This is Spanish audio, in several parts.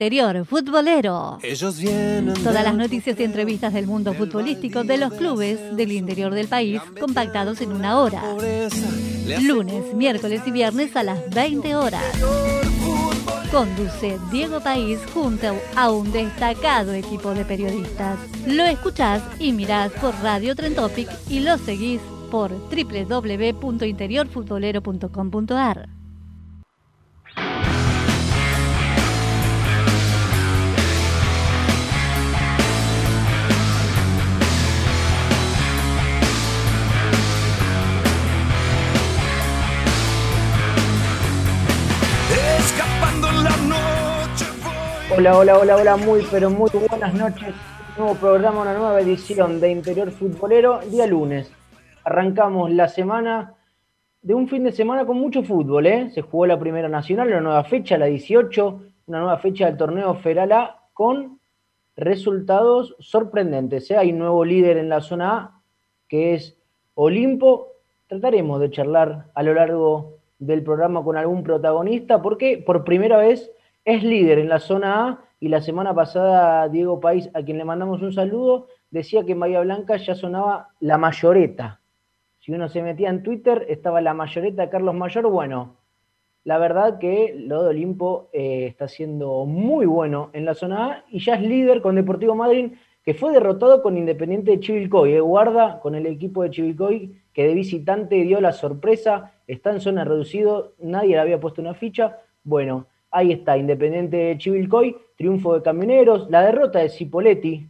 Interior futbolero. Todas las noticias y entrevistas del mundo futbolístico de los clubes del interior del país compactados en una hora. Lunes, miércoles y viernes a las 20 horas. Conduce Diego País junto a un destacado equipo de periodistas. Lo escuchás y mirás por Radio Trentopic y lo seguís por www.interiorfutbolero.com.ar. Hola, hola, hola, hola, muy, pero muy buenas noches. Nuevo programa, una nueva edición de Interior Futbolero, día lunes. Arrancamos la semana de un fin de semana con mucho fútbol, ¿eh? Se jugó la Primera Nacional, una nueva fecha, la 18, una nueva fecha del torneo Federal A con resultados sorprendentes. ¿eh? Hay un nuevo líder en la zona A, que es Olimpo. Trataremos de charlar a lo largo del programa con algún protagonista, porque por primera vez es líder en la zona A y la semana pasada Diego País, a quien le mandamos un saludo, decía que en Bahía Blanca ya sonaba la mayoreta. Si uno se metía en Twitter, estaba la mayoreta de Carlos Mayor. Bueno, la verdad que lo de Olimpo eh, está siendo muy bueno en la zona A y ya es líder con Deportivo Madrid, que fue derrotado con Independiente de Chivilcoy. Eh, guarda con el equipo de Chivilcoy, que de visitante dio la sorpresa, está en zona reducido, nadie le había puesto una ficha. Bueno, Ahí está, Independiente de Chivilcoy, triunfo de Camioneros, la derrota de Cipoletti,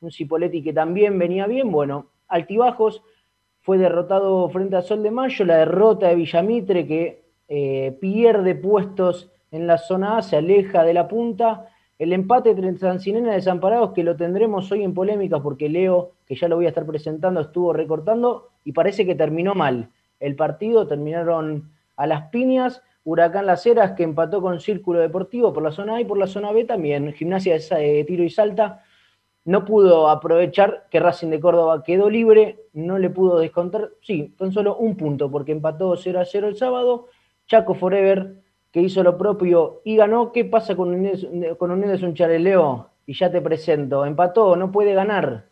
un Cipoletti que también venía bien, bueno, altibajos, fue derrotado frente a Sol de Mayo, la derrota de Villamitre que eh, pierde puestos en la zona A, se aleja de la punta, el empate entre Sancinena y Desamparados, que lo tendremos hoy en polémica porque Leo, que ya lo voy a estar presentando, estuvo recortando y parece que terminó mal. El partido terminaron a las piñas, Huracán Las Heras, que empató con Círculo Deportivo por la zona A y por la zona B también. Gimnasia de Tiro y Salta no pudo aprovechar que Racing de Córdoba quedó libre, no le pudo descontar, sí, tan solo un punto, porque empató 0 a 0 el sábado. Chaco Forever, que hizo lo propio y ganó. ¿Qué pasa con Unides, con Unides Unchareleo? Y ya te presento, empató, no puede ganar.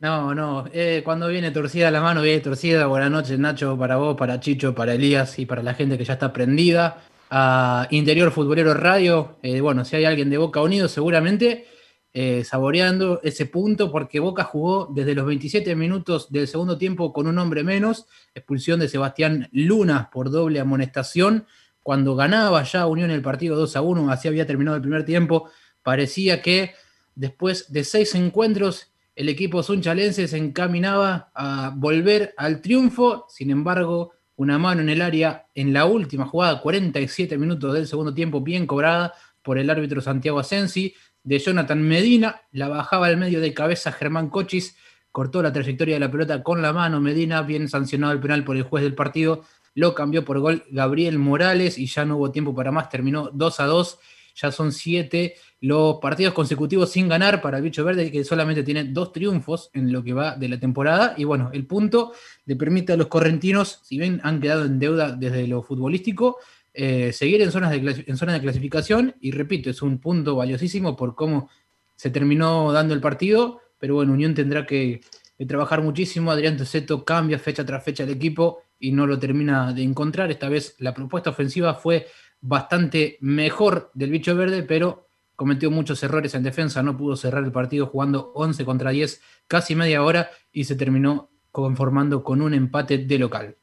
No, no, eh, cuando viene torcida la mano, viene torcida. Buenas noches, Nacho, para vos, para Chicho, para Elías y para la gente que ya está prendida a Interior Futbolero Radio. Eh, bueno, si hay alguien de Boca Unido, seguramente eh, saboreando ese punto, porque Boca jugó desde los 27 minutos del segundo tiempo con un hombre menos, expulsión de Sebastián Luna por doble amonestación. Cuando ganaba ya Unión el partido 2 a 1, así había terminado el primer tiempo, parecía que después de seis encuentros el equipo sunchalense se encaminaba a volver al triunfo, sin embargo, una mano en el área en la última jugada, 47 minutos del segundo tiempo, bien cobrada por el árbitro Santiago Asensi, de Jonathan Medina, la bajaba al medio de cabeza Germán Cochis, cortó la trayectoria de la pelota con la mano Medina, bien sancionado el penal por el juez del partido, lo cambió por gol Gabriel Morales y ya no hubo tiempo para más, terminó 2 a 2, ya son 7 los partidos consecutivos sin ganar para el Bicho Verde, que solamente tiene dos triunfos en lo que va de la temporada. Y bueno, el punto le permite a los correntinos, si bien han quedado en deuda desde lo futbolístico, eh, seguir en zonas, de, en zona de clasificación. Y repito, es un punto valiosísimo por cómo se terminó dando el partido. Pero bueno, Unión tendrá que, trabajar muchísimo. Adrián Toceto cambia fecha tras fecha el equipo y no lo termina de encontrar. Esta vez la propuesta ofensiva fue bastante mejor del Bicho Verde, pero cometió muchos errores en defensa, no pudo cerrar el partido jugando 11 contra 10 casi media hora y se terminó conformando con un empate de local.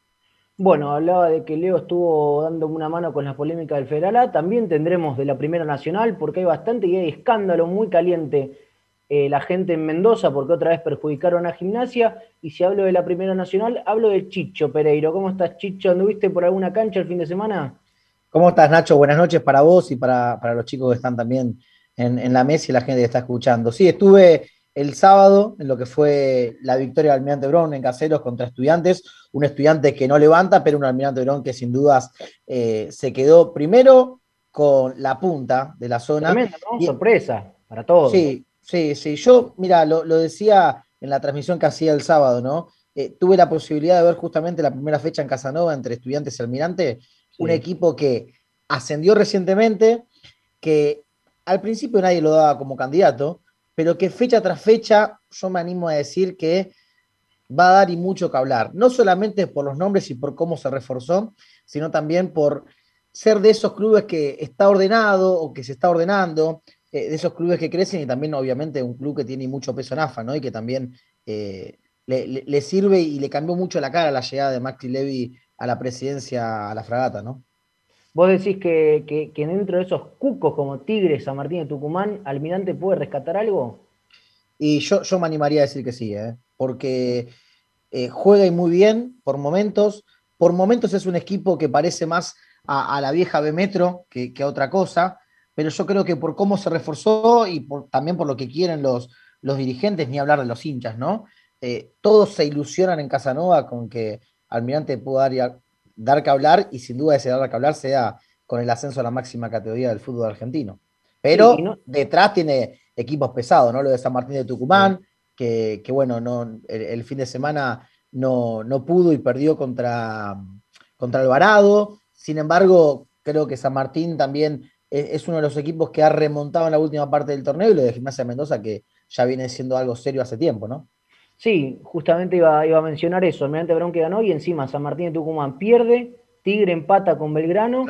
Bueno, hablaba de que Leo estuvo dando una mano con la polémica del Federal también tendremos de la Primera Nacional, porque hay bastante y hay escándalo muy caliente eh, la gente en Mendoza, porque otra vez perjudicaron a Gimnasia, y si hablo de la Primera Nacional, hablo de Chicho Pereiro. ¿Cómo estás, Chicho? ¿Anduviste por alguna cancha el fin de semana? ¿Cómo estás, Nacho? Buenas noches para vos y para, los chicos que están también en, la mesa y la gente que está escuchando. Sí, estuve el sábado en lo que fue la victoria del Almirante Brown en Caseros contra Estudiantes, un estudiante que no levanta, pero un Almirante Brown que sin dudas eh, se quedó primero con la punta de la zona. Tremenda, sorpresa para todos. Sí, sí, sí. Yo, mira, lo, decía en la transmisión que hacía el sábado, ¿no? Eh, tuve la posibilidad de ver justamente la primera fecha en Casanova entre Estudiantes y Almirante, un equipo que ascendió recientemente, que al principio nadie lo daba como candidato, pero que fecha tras fecha yo me animo a decir que va a dar y mucho que hablar, no solamente por los nombres y por cómo se reforzó, sino también por ser de esos clubes que está ordenado o que se está ordenando, eh, de esos clubes que crecen y también obviamente un club que tiene mucho peso en AFA, ¿no? Y que también eh, le, sirve y le cambió mucho la cara la llegada de Maxi Levy a la presidencia, a la fragata, ¿no? Vos decís que, dentro de esos cucos como Tigres, San Martín y Tucumán, Almirante puede rescatar algo? Y yo, yo me animaría a decir que sí, ¿eh? porque eh, juega y muy bien por momentos. Por momentos es un equipo que parece más a, la vieja B Metro que, a otra cosa, pero yo creo que por cómo se reforzó y también por lo que quieren los, los dirigentes, ni hablar de los hinchas, ¿no? Eh, todos se ilusionan en Casanova con que Almirante pueda dar, dar que hablar y sin duda ese dar que hablar sea con el ascenso a la máxima categoría del fútbol argentino. Pero detrás tiene equipos pesados, ¿no? Lo de San Martín de Tucumán, que, bueno, no, el, fin de semana no, no, pudo y perdió contra, contra Alvarado. Sin embargo, creo que San Martín también es, es, uno de los equipos que ha remontado en la última parte del torneo y lo de Gimnasia Mendoza, que ya viene siendo algo serio hace tiempo, ¿no? Sí, justamente iba, iba a mencionar eso. Almirante Brown que ganó y encima San Martín de Tucumán pierde, Tigre empata con Belgrano.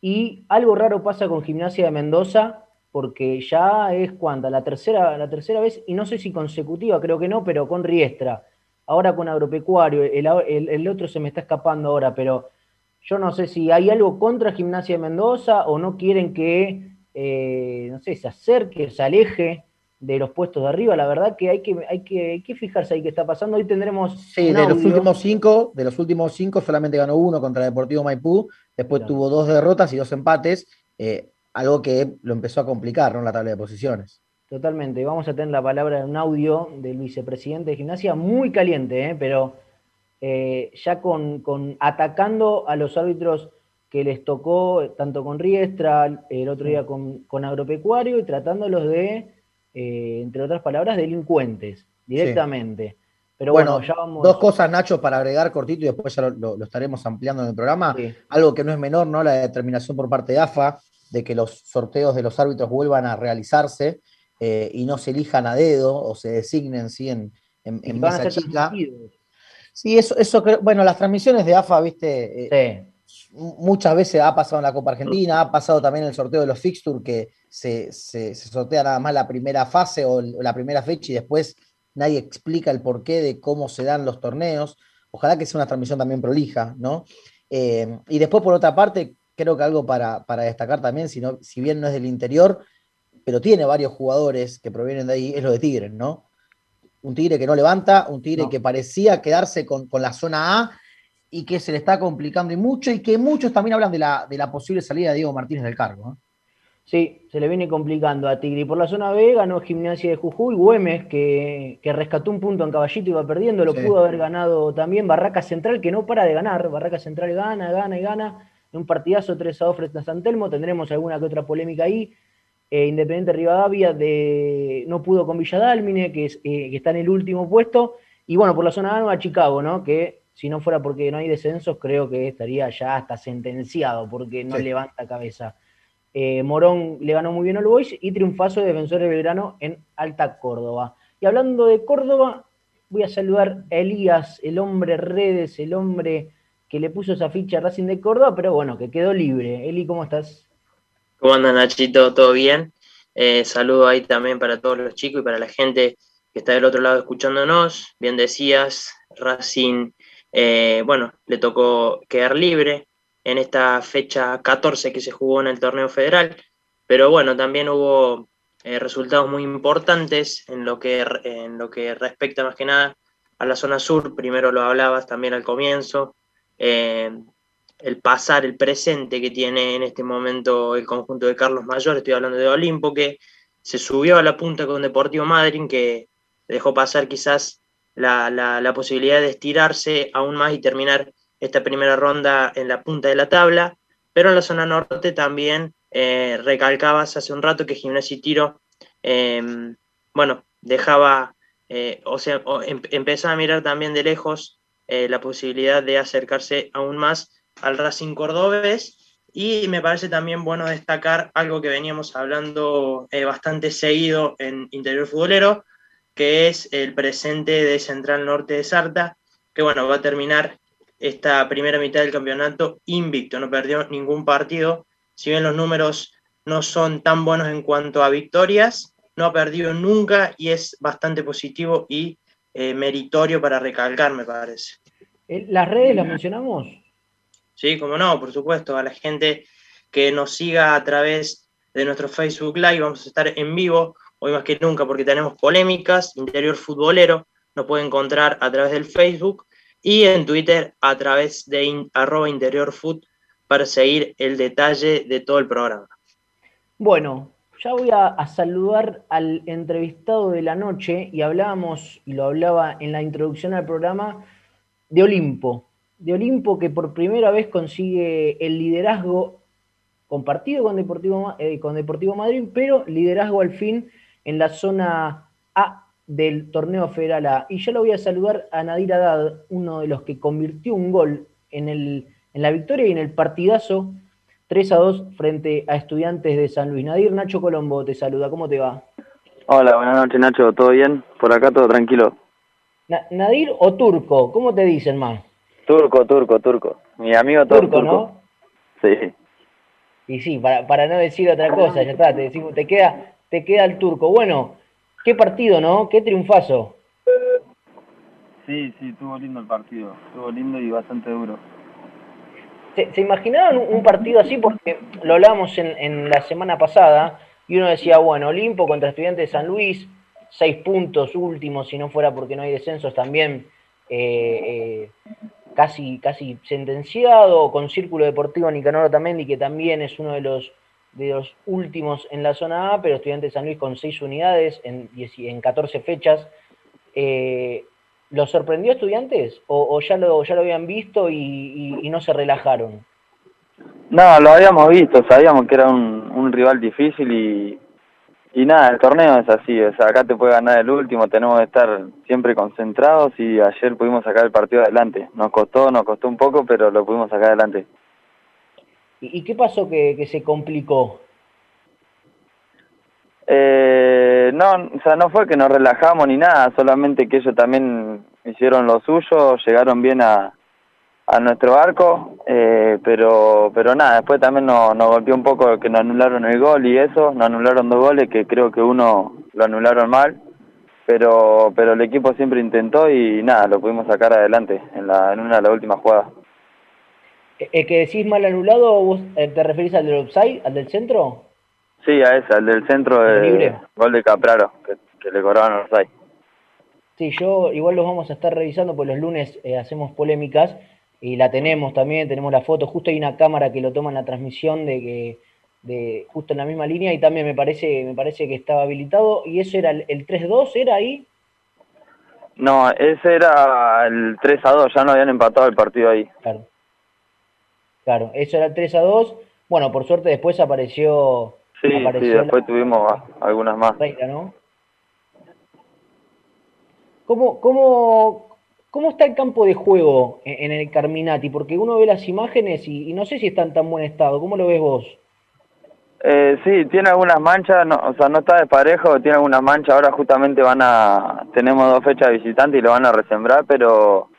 Y algo raro pasa con Gimnasia de Mendoza, porque ya es cuánta, la tercera, la tercera vez, y no sé si consecutiva, creo que no, pero con Riestra. Ahora con Agropecuario, el, otro se me está escapando ahora, pero yo no sé si hay algo contra Gimnasia de Mendoza o no quieren que, eh, no sé, se acerque, se aleje de los puestos de arriba. La verdad que hay que, hay que, que fijarse ahí qué está pasando. Hoy tendremos. Sí, de los últimos cinco, de los últimos cinco solamente ganó uno contra Deportivo Maipú, después tuvo dos derrotas y dos empates, eh, algo que lo empezó a complicar, ¿no? La tabla de posiciones. Totalmente. Vamos a tener la palabra en un audio del vicepresidente de gimnasia, muy caliente, ¿eh? pero eh, ya con, con, atacando a los árbitros que les tocó, tanto con Riestra, el otro día con, con Agropecuario, y tratándolos de eh, entre otras palabras, delincuentes, directamente. Pero bueno, ya vamos... dos cosas, Nacho, para agregar cortito y después ya lo, estaremos ampliando en el programa. Algo que no es menor, ¿no? La determinación por parte de AFA de que los sorteos de los árbitros vuelvan a realizarse eh, y no se elijan a dedo o se designen ¿sí? en, en, mesa chica. Sí, eso, eso bueno, las transmisiones de AFA, viste, eh, muchas veces ha pasado en la Copa Argentina, ha pasado también en el sorteo de los fixtures que se, sortea nada más la primera fase o la primera fecha y después nadie explica el porqué de cómo se dan los torneos. Ojalá que sea una transmisión también prolija, ¿no? Eh, y después, por otra parte, creo que algo para, destacar también, si, si bien no es del interior, pero tiene varios jugadores que provienen de ahí, es lo de Tigres, ¿no? Un Tigre que no levanta, un Tigre que parecía quedarse con, con la zona A y que se le está complicando y mucho, y que muchos también hablan de la, de la posible salida de Diego Martínez del cargo. Sí, se le viene complicando a Tigre. Y por la zona B ganó Gimnasia de Jujuy, Güemes, que, que rescató un punto en Caballito, iba perdiendo, lo pudo haber ganado también Barraca Central, que no para de ganar. Barraca Central gana, gana y gana. En un partidazo 3 a 2 frente a San Telmo, tendremos alguna que otra polémica ahí. Eh, Independiente Rivadavia de, no pudo con que, es, eh, que está en el último puesto. Y bueno, por la zona A a Chicago, ¿no? Que si no fuera porque no hay descensos, creo que estaría ya hasta sentenciado, porque no levanta cabeza. Eh, Morón le ganó muy bien al Boys y triunfazo de Defensor de Belgrano en Alta Córdoba. Y hablando de Córdoba, voy a saludar a Elías, el hombre redes, el hombre que le puso esa ficha a Racing de Córdoba, pero bueno, que quedó libre. Eli, ¿cómo estás? ¿Cómo andan, Nachito? ¿Todo bien? Eh, saludo ahí también para todos los chicos y para la gente que está del otro lado escuchándonos. Bien decías, Racing eh, bueno, le tocó quedar libre en esta fecha 14 que se jugó en el torneo federal, pero bueno, también hubo eh, resultados muy importantes en lo, que, en lo que respecta más que nada a la zona sur, primero lo hablabas también al comienzo, eh, el pasar, el presente que tiene en este momento el conjunto de Carlos Mayor, estoy hablando de Olimpo, que se subió a la punta con Deportivo Madryn, que dejó pasar quizás la, posibilidad de estirarse aún más y terminar esta primera ronda en la punta de la tabla, pero en la zona norte también eh, recalcabas hace un rato que Gimnasia y Tiro, em, bueno, dejaba, eh, o sea, em, empezaba a mirar también de lejos eh, la posibilidad de acercarse aún más al Racing Cordobés. Y me parece también bueno destacar algo que veníamos hablando bastante seguido en Interior Futbolero, que es el presente de Central Norte de Sarta, que bueno, va a terminar esta primera mitad del campeonato invicto, no perdió ningún partido, si bien los números no son tan buenos en cuanto a victorias, no ha perdido nunca y es bastante positivo y eh, meritorio para recalcar, me parece. Eh, ¿Las redes las mencionamos? Sí, como no, por supuesto, a la gente que nos siga a través de nuestro Facebook Live, vamos a estar en vivo hoy más que nunca porque tenemos polémicas, interior futbolero, nos puede encontrar a través del Facebook y en Twitter a través de arroba interiorfoot para seguir el detalle de todo el programa. Bueno, ya voy a, saludar al entrevistado de la noche y hablábamos, y lo hablaba en la introducción al programa, de Olimpo. De Olimpo que por primera vez consigue el liderazgo compartido con Deportivo, eh, con Deportivo Madrid, pero liderazgo al fin en la zona A del torneo federal A. Y ya lo voy a saludar a Nadir Haddad, uno de los que convirtió un gol en, el, en la victoria y en el partidazo 3 a 2 frente a estudiantes de San Luis. Nadir, Nacho Colombo te saluda, ¿cómo te va? Hola, buenas noches Nacho, ¿todo bien? Por acá todo tranquilo. ¿Nadir o Turco? ¿Cómo te dicen más? Turco, Turco, Turco. Mi amigo todo turco, ¿no? Sí. Y sí, para, para no decir otra cosa, ya está, te, decimos, te queda te queda el turco. Bueno, qué partido, ¿no? Qué triunfazo. Sí, sí, estuvo lindo el partido. Estuvo lindo y bastante duro. ¿Se, ¿se imaginaban un partido así? Porque lo hablábamos en, la semana pasada y uno decía, bueno, Olimpo contra Estudiantes de San Luis, seis puntos últimos, si no fuera porque no hay descensos también. Eh, eh, casi, casi sentenciado, con Círculo Deportivo Nicanor Otamendi, que también es uno de los de los últimos en la zona A, pero Estudiantes de San Luis con 6 unidades en, en 14 fechas. Eh, ¿Lo sorprendió Estudiantes o, ya, lo, ya lo habían visto y, no se relajaron? No, lo habíamos visto, sabíamos que era un, rival difícil y, y nada, el torneo es así, o sea, acá te puede ganar el último, tenemos que estar siempre concentrados y ayer pudimos sacar el partido adelante. Nos costó, nos costó un poco, pero lo pudimos sacar adelante. ¿Y, qué pasó que, se complicó? Eh, no, o sea, no fue que nos relajamos ni nada, solamente que ellos también hicieron lo suyo, llegaron bien a, a nuestro arco, eh, pero pero nada, después también nos, nos golpeó un poco que nos anularon el gol y eso, nos anularon dos goles que creo que uno lo anularon mal, pero pero el equipo siempre intentó y nada, lo pudimos sacar adelante en, la, en una de las últimas jugadas. ¿El que decís mal anulado, vos eh, te referís al del offside, al del centro? Sí, a ese, al del centro, de gol de Capraro, que, le cobraban offside. Sí, yo igual los vamos a estar revisando, pues los lunes eh, hacemos polémicas y la tenemos también, tenemos la foto, justo hay una cámara que lo toma en la transmisión de que de justo en la misma línea y también me parece me parece que estaba habilitado y eso era el, el 3-2, ¿era ahí? No, ese era el 3 2, ya no habían empatado el partido ahí. Claro. Claro, eso era el 3 a 2. Bueno, por suerte después apareció. Sí, sí después tuvimos algunas más. ¿no? ¿Cómo, cómo, ¿Cómo está el campo de juego en, el Carminati? Porque uno ve las imágenes y, no sé si está en tan buen estado. ¿Cómo lo ves vos? Eh, sí, tiene algunas manchas, no, o sea, no está desparejo, tiene algunas manchas. Ahora justamente van a, tenemos dos fechas de visitante y lo van a resembrar, pero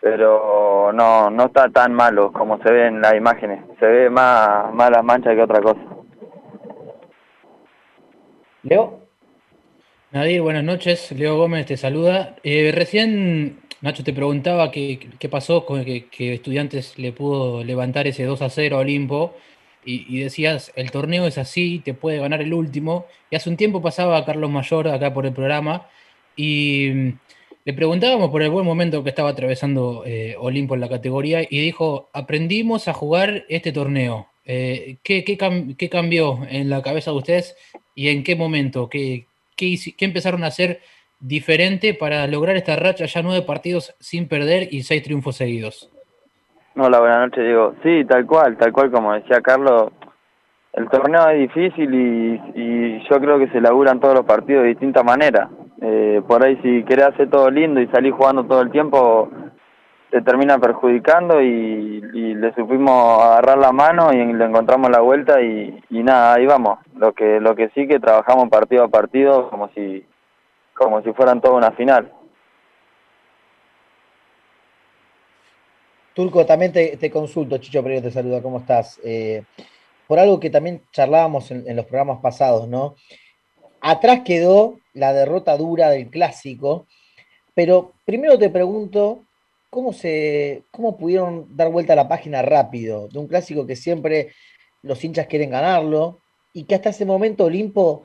pero no no está tan malo como se ve en las imágenes. Se ve más, más las manchas que otra cosa. Leo. Nadir, buenas noches. Leo Gómez te saluda. Eh, recién, Nacho, te preguntaba qué, qué pasó con que, que, Estudiantes le pudo levantar ese 2 a 0 a Olimpo. Y, y, decías, el torneo es así, te puede ganar el último. Y hace un tiempo pasaba Carlos Mayor acá por el programa y le preguntábamos por el buen momento que estaba atravesando eh, Olimpo en la categoría y dijo, aprendimos a jugar este torneo. Eh, ¿qué, qué, cambió en la cabeza de ustedes y en qué momento? ¿Qué, qué, empezaron a hacer diferente para lograr esta racha ya nueve partidos sin perder y seis triunfos seguidos? Hola, buenas noches, Diego. Sí, tal cual, tal cual como decía Carlos, el torneo es difícil y, yo creo que se laburan todos los partidos de distinta manera. Eh, por ahí si querés hacer todo lindo y salir jugando todo el tiempo, te termina perjudicando y, le supimos agarrar la mano y le encontramos la vuelta y, nada, ahí vamos. Lo que lo que sí que trabajamos partido a partido como si como si fueran toda una final. Turco, también te, consulto, Chicho Pereira te saluda, ¿cómo estás? Eh, por algo que también charlábamos en, los programas pasados, ¿no? Atrás quedó la derrota dura del clásico, pero primero te pregunto, ¿cómo, se, ¿cómo pudieron dar vuelta a la página rápido de un clásico que siempre los hinchas quieren ganarlo y que hasta ese momento Olimpo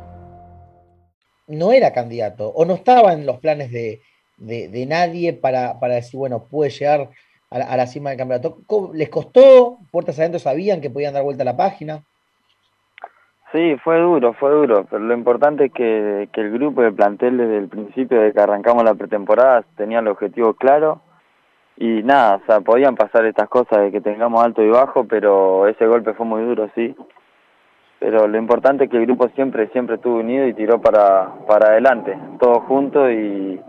no era candidato o no estaba en los planes de, nadie para, decir, bueno, puede llegar a la, cima del campeonato. ¿Les costó? ¿Puertas adentro sabían que podían dar vuelta a la página? Sí, fue duro, fue duro, pero lo importante es que, que el grupo de plantel desde el principio de que arrancamos la pretemporada tenía el objetivo claro y nada, o sea, podían pasar estas cosas de que tengamos alto y bajo, pero ese golpe fue muy duro, sí pero lo importante es que el grupo siempre siempre estuvo unido y tiró para, para adelante, todos juntos y,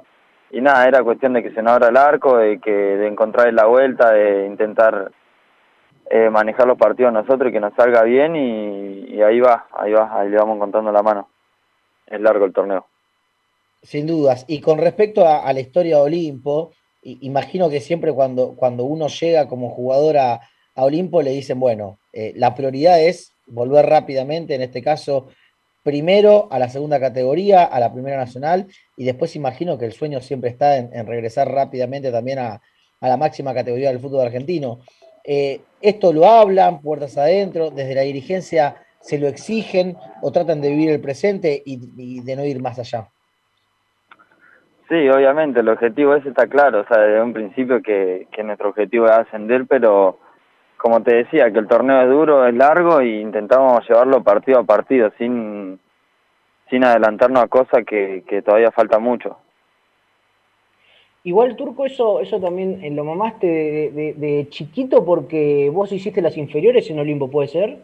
y nada, era cuestión de que se nos abra el arco, de, que, de encontrar la vuelta, de intentar eh, manejar los partidos nosotros y que nos salga bien y, ahí va, ahí va, ahí le vamos encontrando la mano. Es largo el torneo. Sin dudas. Y con respecto a, la historia de Olimpo, imagino que siempre cuando, cuando uno llega como jugador a, Olimpo le dicen, bueno, eh, la prioridad es volver rápidamente, en este caso, primero a la segunda categoría, a la primera nacional, y después imagino que el sueño siempre está en, regresar rápidamente también a, la máxima categoría del fútbol argentino. Eh, esto lo hablan, puertas adentro, desde la dirigencia se lo exigen o tratan de vivir el presente y, de no ir más allá. Sí, obviamente, el objetivo ese está claro, o sea, desde un principio que, que nuestro objetivo es ascender, pero como te decía, que el torneo es duro, es largo y intentamos llevarlo partido a partido sin, sin adelantarnos a cosas que, todavía falta mucho. Igual, Turco, eso, eso también lo mamaste de, de, chiquito porque vos hiciste las inferiores en Olimpo, ¿puede ser?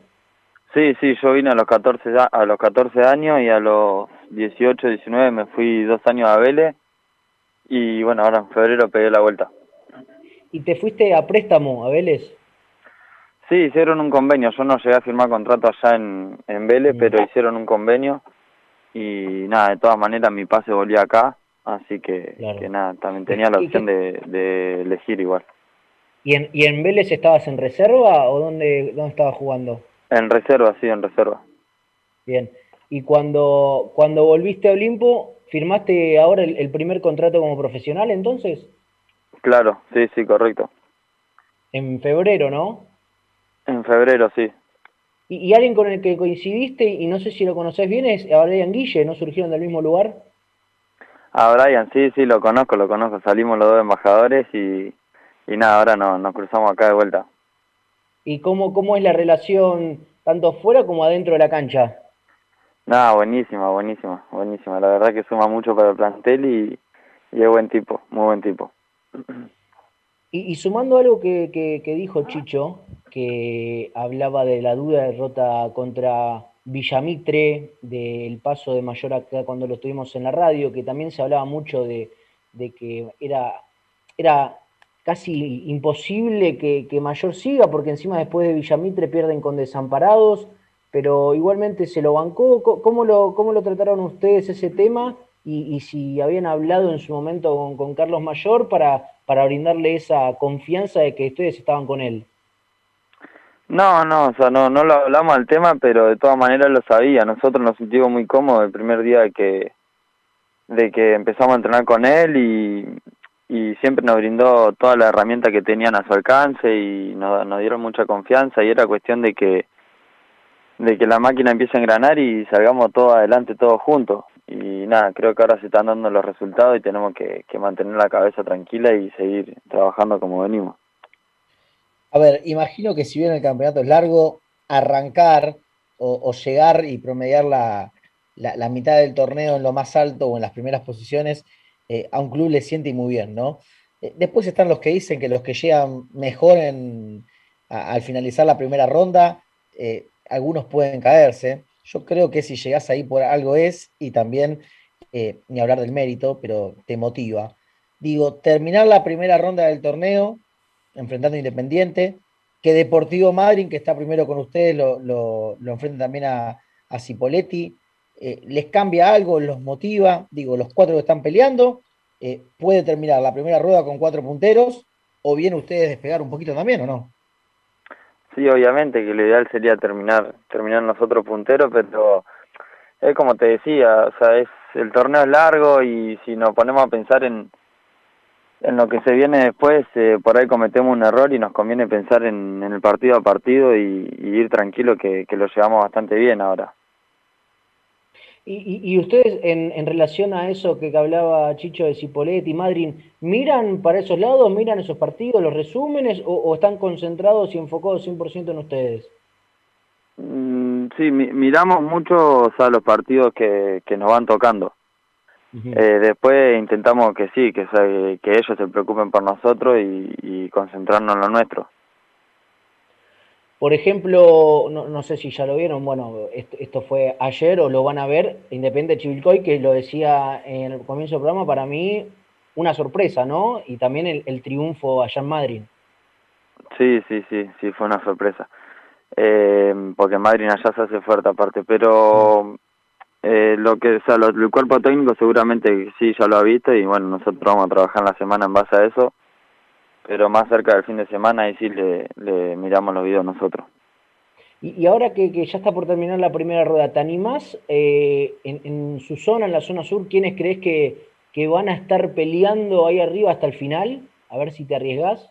Sí, sí, yo vine a los 14, a los 14 años y a los 18, 19 me fui dos años a Vélez y bueno, ahora en febrero pegué la vuelta. ¿Y te fuiste a préstamo a Vélez? Sí, hicieron un convenio. Yo no llegué a firmar contrato allá en, en Vélez, mm. pero hicieron un convenio. Y nada, de todas maneras mi pase volvía acá, así que, que nada, también tenía la opción de, de, elegir igual. ¿Y en, ¿Y en Vélez estabas en reserva o dónde, dónde estabas jugando? En reserva, sí, en reserva. Bien. ¿Y cuando, cuando volviste a Olimpo, firmaste ahora el, el primer contrato como profesional entonces? Claro, sí, sí, correcto. En febrero, ¿no? En febrero, sí. ¿Y, alguien con el que coincidiste, y no sé si lo conoces bien, es a Brian Guille, ¿no surgieron del mismo lugar? A Brian, sí, sí, lo conozco, lo conozco. Salimos los dos embajadores y, y nada, ahora no, nos cruzamos acá de vuelta. ¿Y cómo, cómo es la relación tanto fuera como adentro de la cancha? Nada, buenísima, buenísima, buenísima. La verdad que suma mucho para el plantel y, y es buen tipo, muy buen tipo. Y, sumando algo que, dijo Chicho, que hablaba de la duda derrota contra Villamitre, del paso de Mayor acá cuando lo estuvimos en la radio, que también se hablaba mucho de, que era, era casi imposible que, Mayor siga, porque encima después de Villamitre pierden con desamparados, pero igualmente se lo bancó. ¿Cómo lo, cómo lo trataron ustedes ese tema? Y, si habían hablado en su momento con, Carlos Mayor para, para brindarle esa confianza de que ustedes estaban con él. No, no, o sea, no, no lo hablamos al tema, pero de todas maneras lo sabía. Nosotros nos sentimos muy cómodos el primer día de que, de que empezamos a entrenar con él y, y siempre nos brindó toda la herramienta que tenían a su alcance y nos, nos dieron mucha confianza y era cuestión de que de que la máquina empiece a engranar y salgamos todos adelante todos juntos y nada, creo que ahora se están dando los resultados y tenemos que, mantener la cabeza tranquila y seguir trabajando como venimos. A ver, imagino que si bien el campeonato es largo, arrancar o, llegar y promediar la, la, mitad del torneo en lo más alto o en las primeras posiciones, eh, a un club le siente muy bien, ¿no? Eh, después están los que dicen que los que llegan mejor en, al finalizar la primera ronda, eh, algunos pueden caerse. Yo creo que si llegás ahí por algo es, y también, eh, ni hablar del mérito, pero te motiva. Digo, terminar la primera ronda del torneo, enfrentando a Independiente, que Deportivo Madrid, que está primero con ustedes, lo, lo, enfrenta también a, a Cipoletti, eh, les cambia algo, los motiva, digo, los cuatro que están peleando, eh, puede terminar la primera rueda con cuatro punteros, o bien ustedes despegar un poquito también, ¿o no? Sí, obviamente que lo ideal sería terminar terminar nosotros punteros, pero es como te decía, o sea, es el torneo es largo y si nos ponemos a pensar en en lo que se viene después, eh, por ahí cometemos un error y nos conviene pensar en, el partido a partido y, ir tranquilo que, que lo llevamos bastante bien ahora. Y, ustedes, en, relación a eso que hablaba Chicho de Cipoletti y Madrid, ¿miran para esos lados, miran esos partidos, los resúmenes, o, están concentrados y enfocados 100% en ustedes? Mm, sí, miramos mucho o los partidos que, que nos van tocando. Eh, después intentamos que sí, que, que ellos se preocupen por nosotros y concentrarnos en lo nuestro. Por ejemplo, no, sé si ya lo vieron, bueno, esto, fue ayer o lo van a ver, Independiente Chivilcoy, que lo decía en el comienzo del programa, para mí una sorpresa, ¿no? Y también el, triunfo allá en Madrid. Sí, sí, sí, sí, fue una sorpresa. Eh, porque Madrid allá se hace fuerte aparte, pero eh, lo que, o sea, el cuerpo técnico seguramente sí ya lo ha visto y bueno, nosotros vamos a trabajar en la semana en base a eso pero más cerca del fin de semana ahí sí le, miramos los videos nosotros. Y, ahora que, ya está por terminar la primera rueda, ¿te animás eh, en, su zona, en la zona sur, quiénes crees que, van a estar peleando ahí arriba hasta el final? A ver si te arriesgas.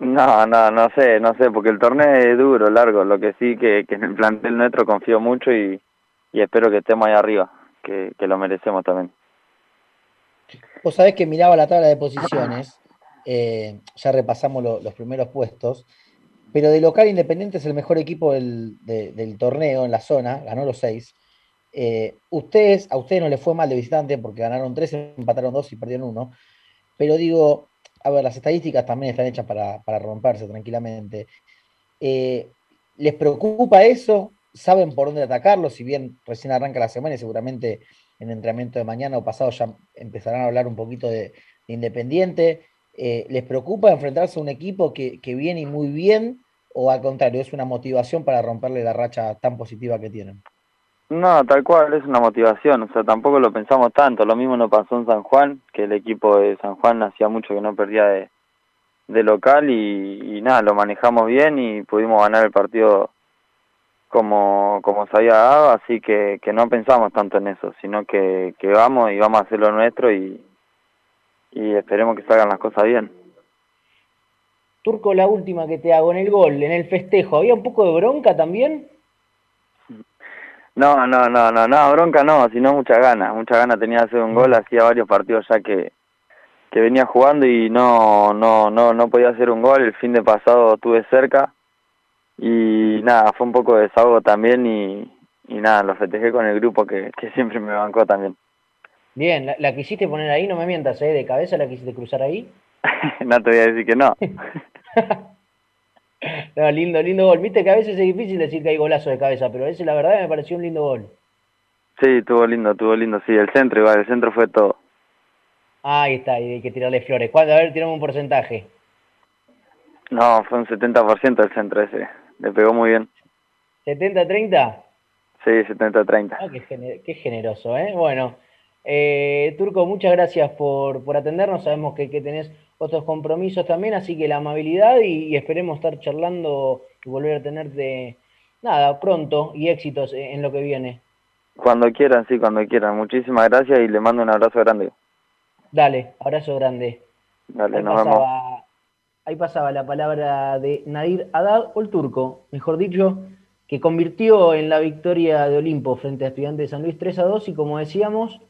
No, no, no sé, no sé, porque el torneo es duro, largo. Lo que sí que, que en el plantel nuestro confío mucho y, espero que estemos ahí arriba, que, que lo merecemos también. Vos sabés que miraba la tabla de posiciones eh, ya repasamos los primeros puestos, pero de local Independiente es el mejor equipo del, torneo en la zona, ganó los seis. Eh, ustedes, a ustedes no les fue mal de visitante porque ganaron tres, empataron dos y perdieron uno. Pero digo, a ver, las estadísticas también están hechas para, romperse tranquilamente. Eh, ¿Les preocupa eso? ¿Saben por dónde atacarlo? Si bien recién arranca la semana y seguramente en entrenamiento de mañana o pasado ya empezarán a hablar un poquito de Independiente. Eh, ¿les preocupa enfrentarse a un equipo que, viene muy bien o al contrario, es una motivación para romperle la racha tan positiva que tienen? No, tal cual, es una motivación, o sea, tampoco lo pensamos tanto, lo mismo nos pasó en San Juan, que el equipo de San Juan hacía mucho que no perdía de, local y, nada, lo manejamos bien y pudimos ganar el partido como, como se había dado, así que, que no pensamos tanto en eso, sino que, que vamos y vamos a hacer lo nuestro y, y esperemos que salgan las cosas bien. Turco, la última que te hago en el gol, en el festejo, ¿había un poco de bronca también? No, no, no, no, no, bronca no, sino mucha gana, mucha gana tenía de hacer un gol, hacía varios partidos ya que, que venía jugando y no, no, no, no podía hacer un gol, el fin de pasado estuve cerca y nada, fue un poco de desahogo también y, y nada, lo festejé con el grupo que, que siempre me bancó también. Bien, la, quisiste poner ahí, no me mientas, ¿eh? De cabeza la quisiste cruzar ahí. no te voy a decir que no. no, lindo, lindo gol. Viste que a veces es difícil decir que hay golazo de cabeza, pero ese la verdad me pareció un lindo gol. Sí, estuvo lindo, estuvo lindo, sí, el centro igual, el centro fue todo. ahí está, y hay que tirarle flores. ¿Cuándo? A ver, tiramos un porcentaje. No, fue un 70% el centro ese, le pegó muy bien. ¿70-30? Sí, 70-30. Ah, qué, qué, generoso, ¿eh? Bueno, eh, Turco, muchas gracias por, por atendernos, sabemos que, que tenés otros compromisos también, así que la amabilidad y, esperemos estar charlando y volver a tenerte, nada, pronto y éxitos en lo que viene. Cuando quieran, sí, cuando quieran. Muchísimas gracias y le mando un abrazo grande. Dale, abrazo grande. Dale, ahí nos pasaba, vemos. Ahí pasaba la palabra de Nadir Haddad, o el turco, mejor dicho, que convirtió en la victoria de Olimpo frente a Estudiantes de San Luis 3 a 2 y como decíamos,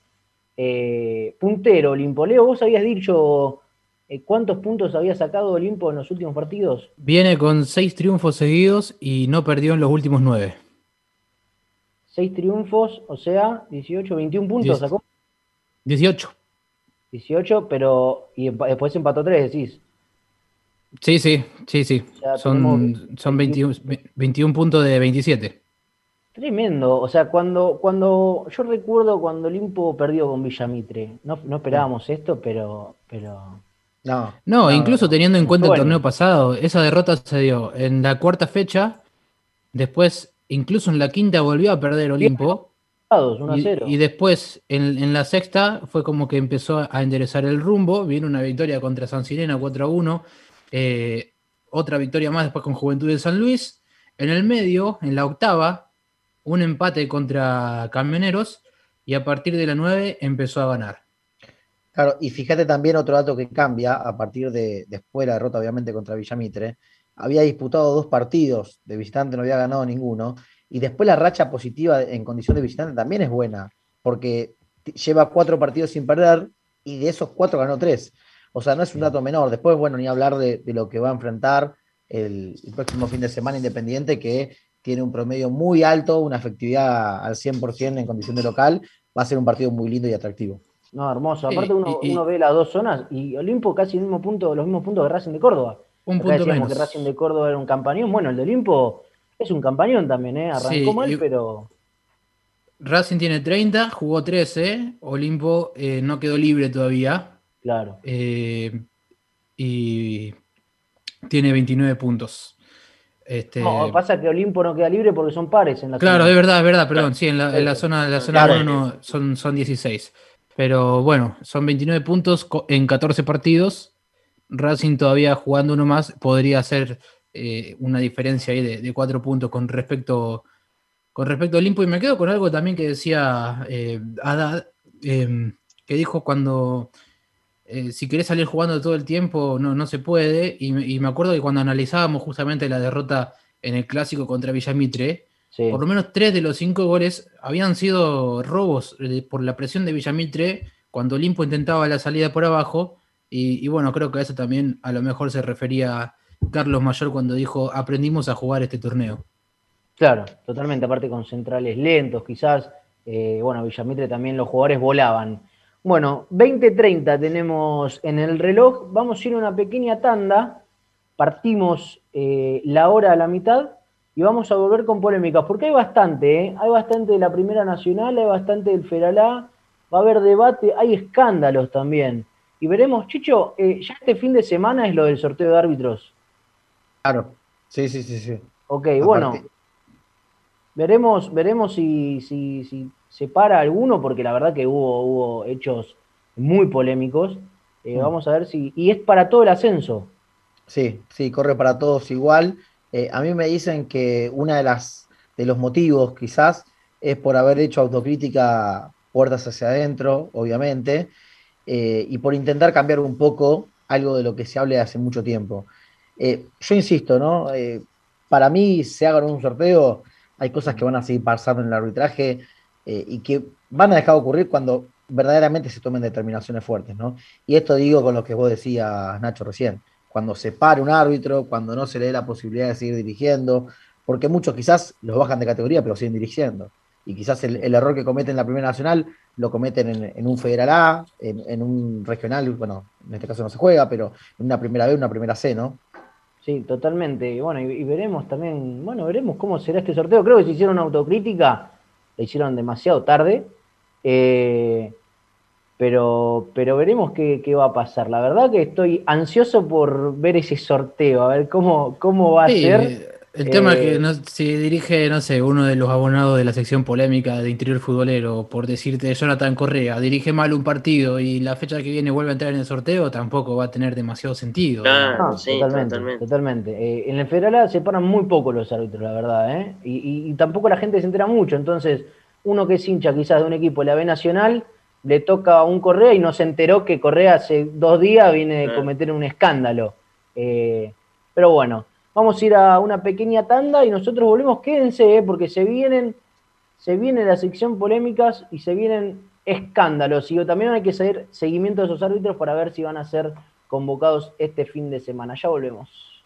eh, puntero Olimpo. Leo, vos habías dicho eh, ¿Cuántos puntos había sacado Olimpo en los últimos partidos? Viene con seis triunfos seguidos y no perdió en los últimos nueve. Seis triunfos, o sea, 18, 21 puntos sacó. 18. 18, pero. Y después empató tres, decís. Sí, sí, sí, sí. son son 21, 21 puntos de 27. Tremendo, o sea, cuando, cuando yo recuerdo cuando Olimpo perdió con Villamitre, no, no esperábamos esto, pero, pero no, no, incluso teniendo en cuenta el torneo pasado, esa derrota se dio en la cuarta fecha, después incluso en la quinta volvió a perder Olimpo. Y, después en, la sexta fue como que empezó a enderezar el rumbo, viene una victoria contra San Sirena 4 a 1, eh, otra victoria más después con Juventud de San Luis, en el medio, en la octava, un empate contra Camioneros y a partir de la 9 empezó a ganar. Claro, y fíjate también otro dato que cambia a partir de después de la derrota, obviamente, contra Villamitre. Había disputado dos partidos de visitante, no había ganado ninguno. Y después la racha positiva en condición de visitante también es buena, porque lleva cuatro partidos sin perder y de esos cuatro ganó tres. O sea, no es un dato menor. Después, bueno, ni hablar de, lo que va a enfrentar el, el, próximo fin de semana Independiente, que tiene un promedio muy alto, una efectividad al 100% en condición de local. Va a ser un partido muy lindo y atractivo. No, hermoso. Aparte uno, ve las dos zonas y Olimpo casi el mismo punto, los mismos puntos de Racing de Córdoba. Un punto menos. que Racing de Córdoba era un campañón. Bueno, el de Olimpo es un campañón también, ¿eh? Arrancó mal, pero... Racing tiene 30, jugó 13, Olimpo eh, no quedó libre todavía. Claro. Eh, y tiene 29 puntos. Este... No, pasa que Olimpo no queda libre porque son pares en la Claro, es verdad, es verdad, perdón. Sí, en la, en la zona, en la zona 1 son, son 16. Pero bueno, son 29 puntos en 14 partidos. Racing todavía jugando uno más podría hacer eh, una diferencia ahí de, 4 puntos con respecto, con respecto al Olimpo. Y me quedo con algo también que decía eh, em, que dijo cuando eh, si querés salir jugando todo el tiempo no, no se puede. Y, y, me acuerdo que cuando analizábamos justamente la derrota en el clásico contra Villamitre, por lo menos tres de los cinco goles habían sido robos eh, por la presión de Villamitre cuando Olimpo intentaba la salida por abajo. Y, bueno, creo que a eso también a lo mejor se refería Carlos Mayor cuando dijo aprendimos a jugar este torneo. Claro, totalmente, aparte con centrales lentos, quizás. Eh, bueno, Villamitre también los jugadores volaban. Bueno, 20-30 tenemos en el reloj. Vamos a ir a una pequeña tanda. Partimos eh, la hora a la mitad y vamos a volver con polémicas, porque hay bastante, ¿eh? hay bastante de la Primera Nacional, hay bastante del Feralá, va a haber debate, hay escándalos también. Y veremos, Chicho, eh, ya este fin de semana es lo del sorteo de árbitros. Claro, sí, sí, sí, sí. Ok, bueno, veremos, veremos si, si, si se para alguno, porque la verdad que hubo, hubo hechos muy polémicos. Eh, mm. Vamos a ver si. Y es para todo el ascenso. Sí, sí, corre para todos igual. Eh, a mí me dicen que una de las de los motivos quizás es por haber hecho autocrítica puertas hacia adentro, obviamente, eh, y por intentar cambiar un poco algo de lo que se habla hace mucho tiempo. Yo insisto, ¿no? para mí, se hagan un sorteo, hay cosas que van a seguir pasando en el arbitraje y que van a dejar de ocurrir cuando verdaderamente se tomen determinaciones fuertes, ¿no? Y esto digo con lo que vos decías, Nacho, recién cuando se pare un árbitro, cuando no se le dé la posibilidad de seguir dirigiendo, porque muchos quizás los bajan de categoría pero siguen dirigiendo. y quizás el, error que cometen en la Primera Nacional lo cometen en, un Federal A, en, un regional, bueno, en este caso no se juega, pero en una Primera B, una Primera C, ¿no? Sí, totalmente. Y bueno, y, veremos también, bueno, veremos cómo será este sorteo. Creo que se hicieron una autocrítica, la hicieron demasiado tarde. Eh, pero, pero veremos qué, qué, va a pasar. La verdad que estoy ansioso por ver ese sorteo, a ver cómo, cómo va a ser. El tema es que eh, no, si dirige, no sé, uno de los abonados de la sección polémica de interior futbolero, por decirte Jonathan Correa, dirige mal un partido y la fecha que viene vuelve a entrar en el sorteo, tampoco va a tener demasiado sentido. Ah, sí, totalmente. totalmente. Eh, en el Federal se paran muy poco los árbitros, la verdad, ¿eh? Y, y, tampoco la gente se entera mucho. Entonces, uno que es hincha quizás de un equipo de la B Nacional, le toca a un Correa y no se enteró que Correa hace dos días viene a cometer un escándalo. Eh, pero bueno. Vamos a ir a una pequeña tanda y nosotros volvemos. Quédense, eh, porque se vienen, se viene la sección polémicas y se vienen escándalos. Y también hay que seguir seguimiento de esos árbitros para ver si van a ser convocados este fin de semana. Ya volvemos.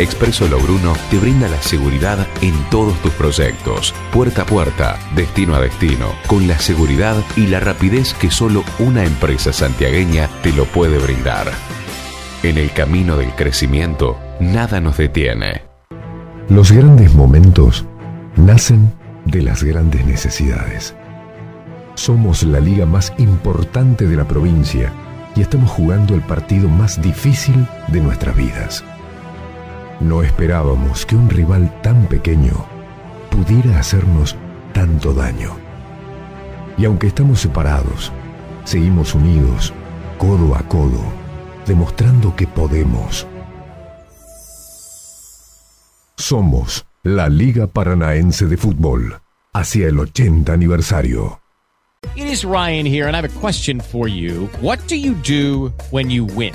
Expreso Logruno te brinda la seguridad en todos tus proyectos, puerta a puerta, destino a destino, con la seguridad y la rapidez que solo una empresa santiagueña te lo puede brindar. En el camino del crecimiento, nada nos detiene. Los grandes momentos nacen de las grandes necesidades. Somos la liga más importante de la provincia y estamos jugando el partido más difícil de nuestras vidas. No esperábamos que un rival tan pequeño pudiera hacernos tanto daño. Y aunque estamos separados, seguimos unidos, codo a codo, demostrando que podemos. Somos la Liga Paranaense de Fútbol, hacia el 80 aniversario. It is Ryan here and I have a question for you. What do you do when you win?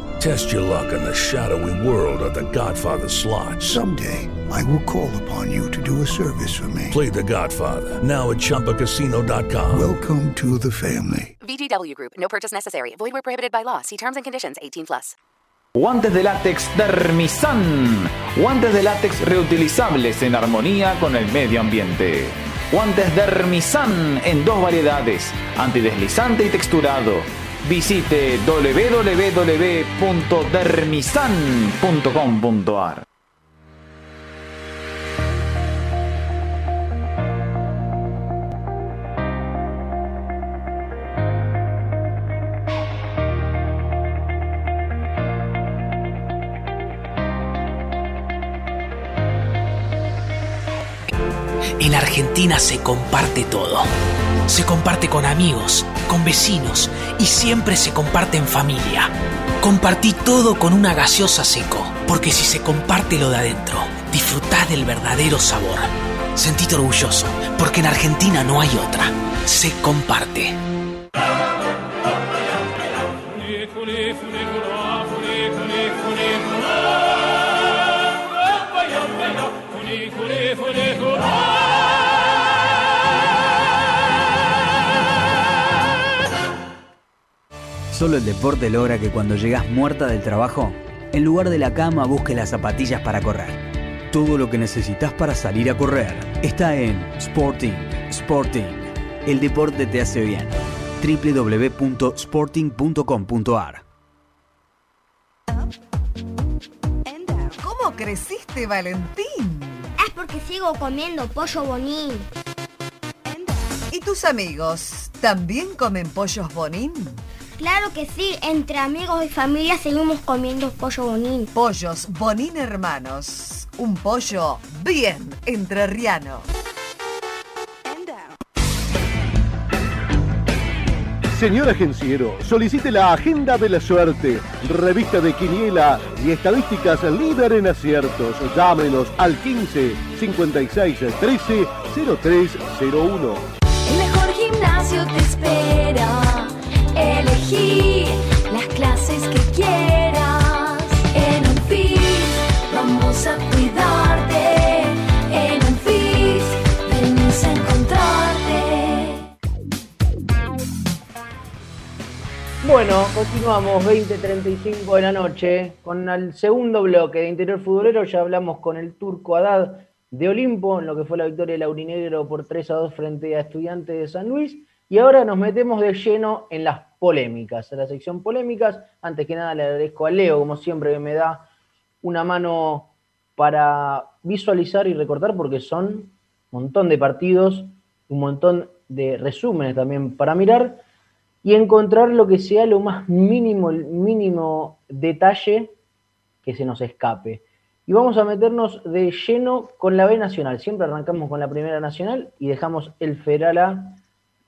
Test your luck in the shadowy world of The Godfather slot. Someday, I will call upon you to do a service for me. Play The Godfather, now at Choppacasino.com. Welcome to the family. VGW Group, no purchase necessary. Void where prohibited by law. See terms and conditions 18 plus. Guantes de látex Dermisan. Guantes de látex reutilizables en armonía con el medio ambiente. Guantes Dermisan en dos variedades, antideslizante y texturado. Visite www.dermisan.com.ar. En Argentina se comparte todo. Se comparte con amigos, con vecinos y siempre se comparte en familia. Compartí todo con una gaseosa seco, porque si se comparte lo de adentro, disfrutá del verdadero sabor. Sentite orgulloso, porque en Argentina no hay otra. Se comparte. Solo el deporte logra que cuando llegas muerta del trabajo, en lugar de la cama busques las zapatillas para correr. Todo lo que necesitas para salir a correr está en Sporting. Sporting. El deporte te hace bien. www.sporting.com.ar ¿Cómo creciste, Valentín? Es porque sigo comiendo pollo bonín. ¿Y tus amigos también comen pollos bonín? Claro que sí, entre amigos y familia seguimos comiendo pollo bonín. Pollos bonín hermanos Un pollo bien entrerriano. Señor agenciero, solicite la Agenda de la Suerte, revista de Quiniela y estadísticas líder en aciertos. Llámenos al 15 56 13 0301. El mejor gimnasio te espera. Elegí las clases que quieras. En un FIS vamos a cuidarte. En un FIS venimos a encontrarte. Bueno, continuamos 20.35 de la noche con el segundo bloque de Interior Futbolero. Ya hablamos con el turco Haddad de Olimpo en lo que fue la victoria del Aurinegro por 3 a 2 frente a Estudiantes de San Luis. Y ahora nos metemos de lleno en las polémicas, en la sección polémicas. Antes que nada le agradezco a Leo, como siempre, que me da una mano para visualizar y recordar, porque son un montón de partidos, un montón de resúmenes también para mirar y encontrar lo que sea lo más mínimo, el mínimo detalle que se nos escape. Y vamos a meternos de lleno con la B Nacional. Siempre arrancamos con la Primera Nacional y dejamos el Federal A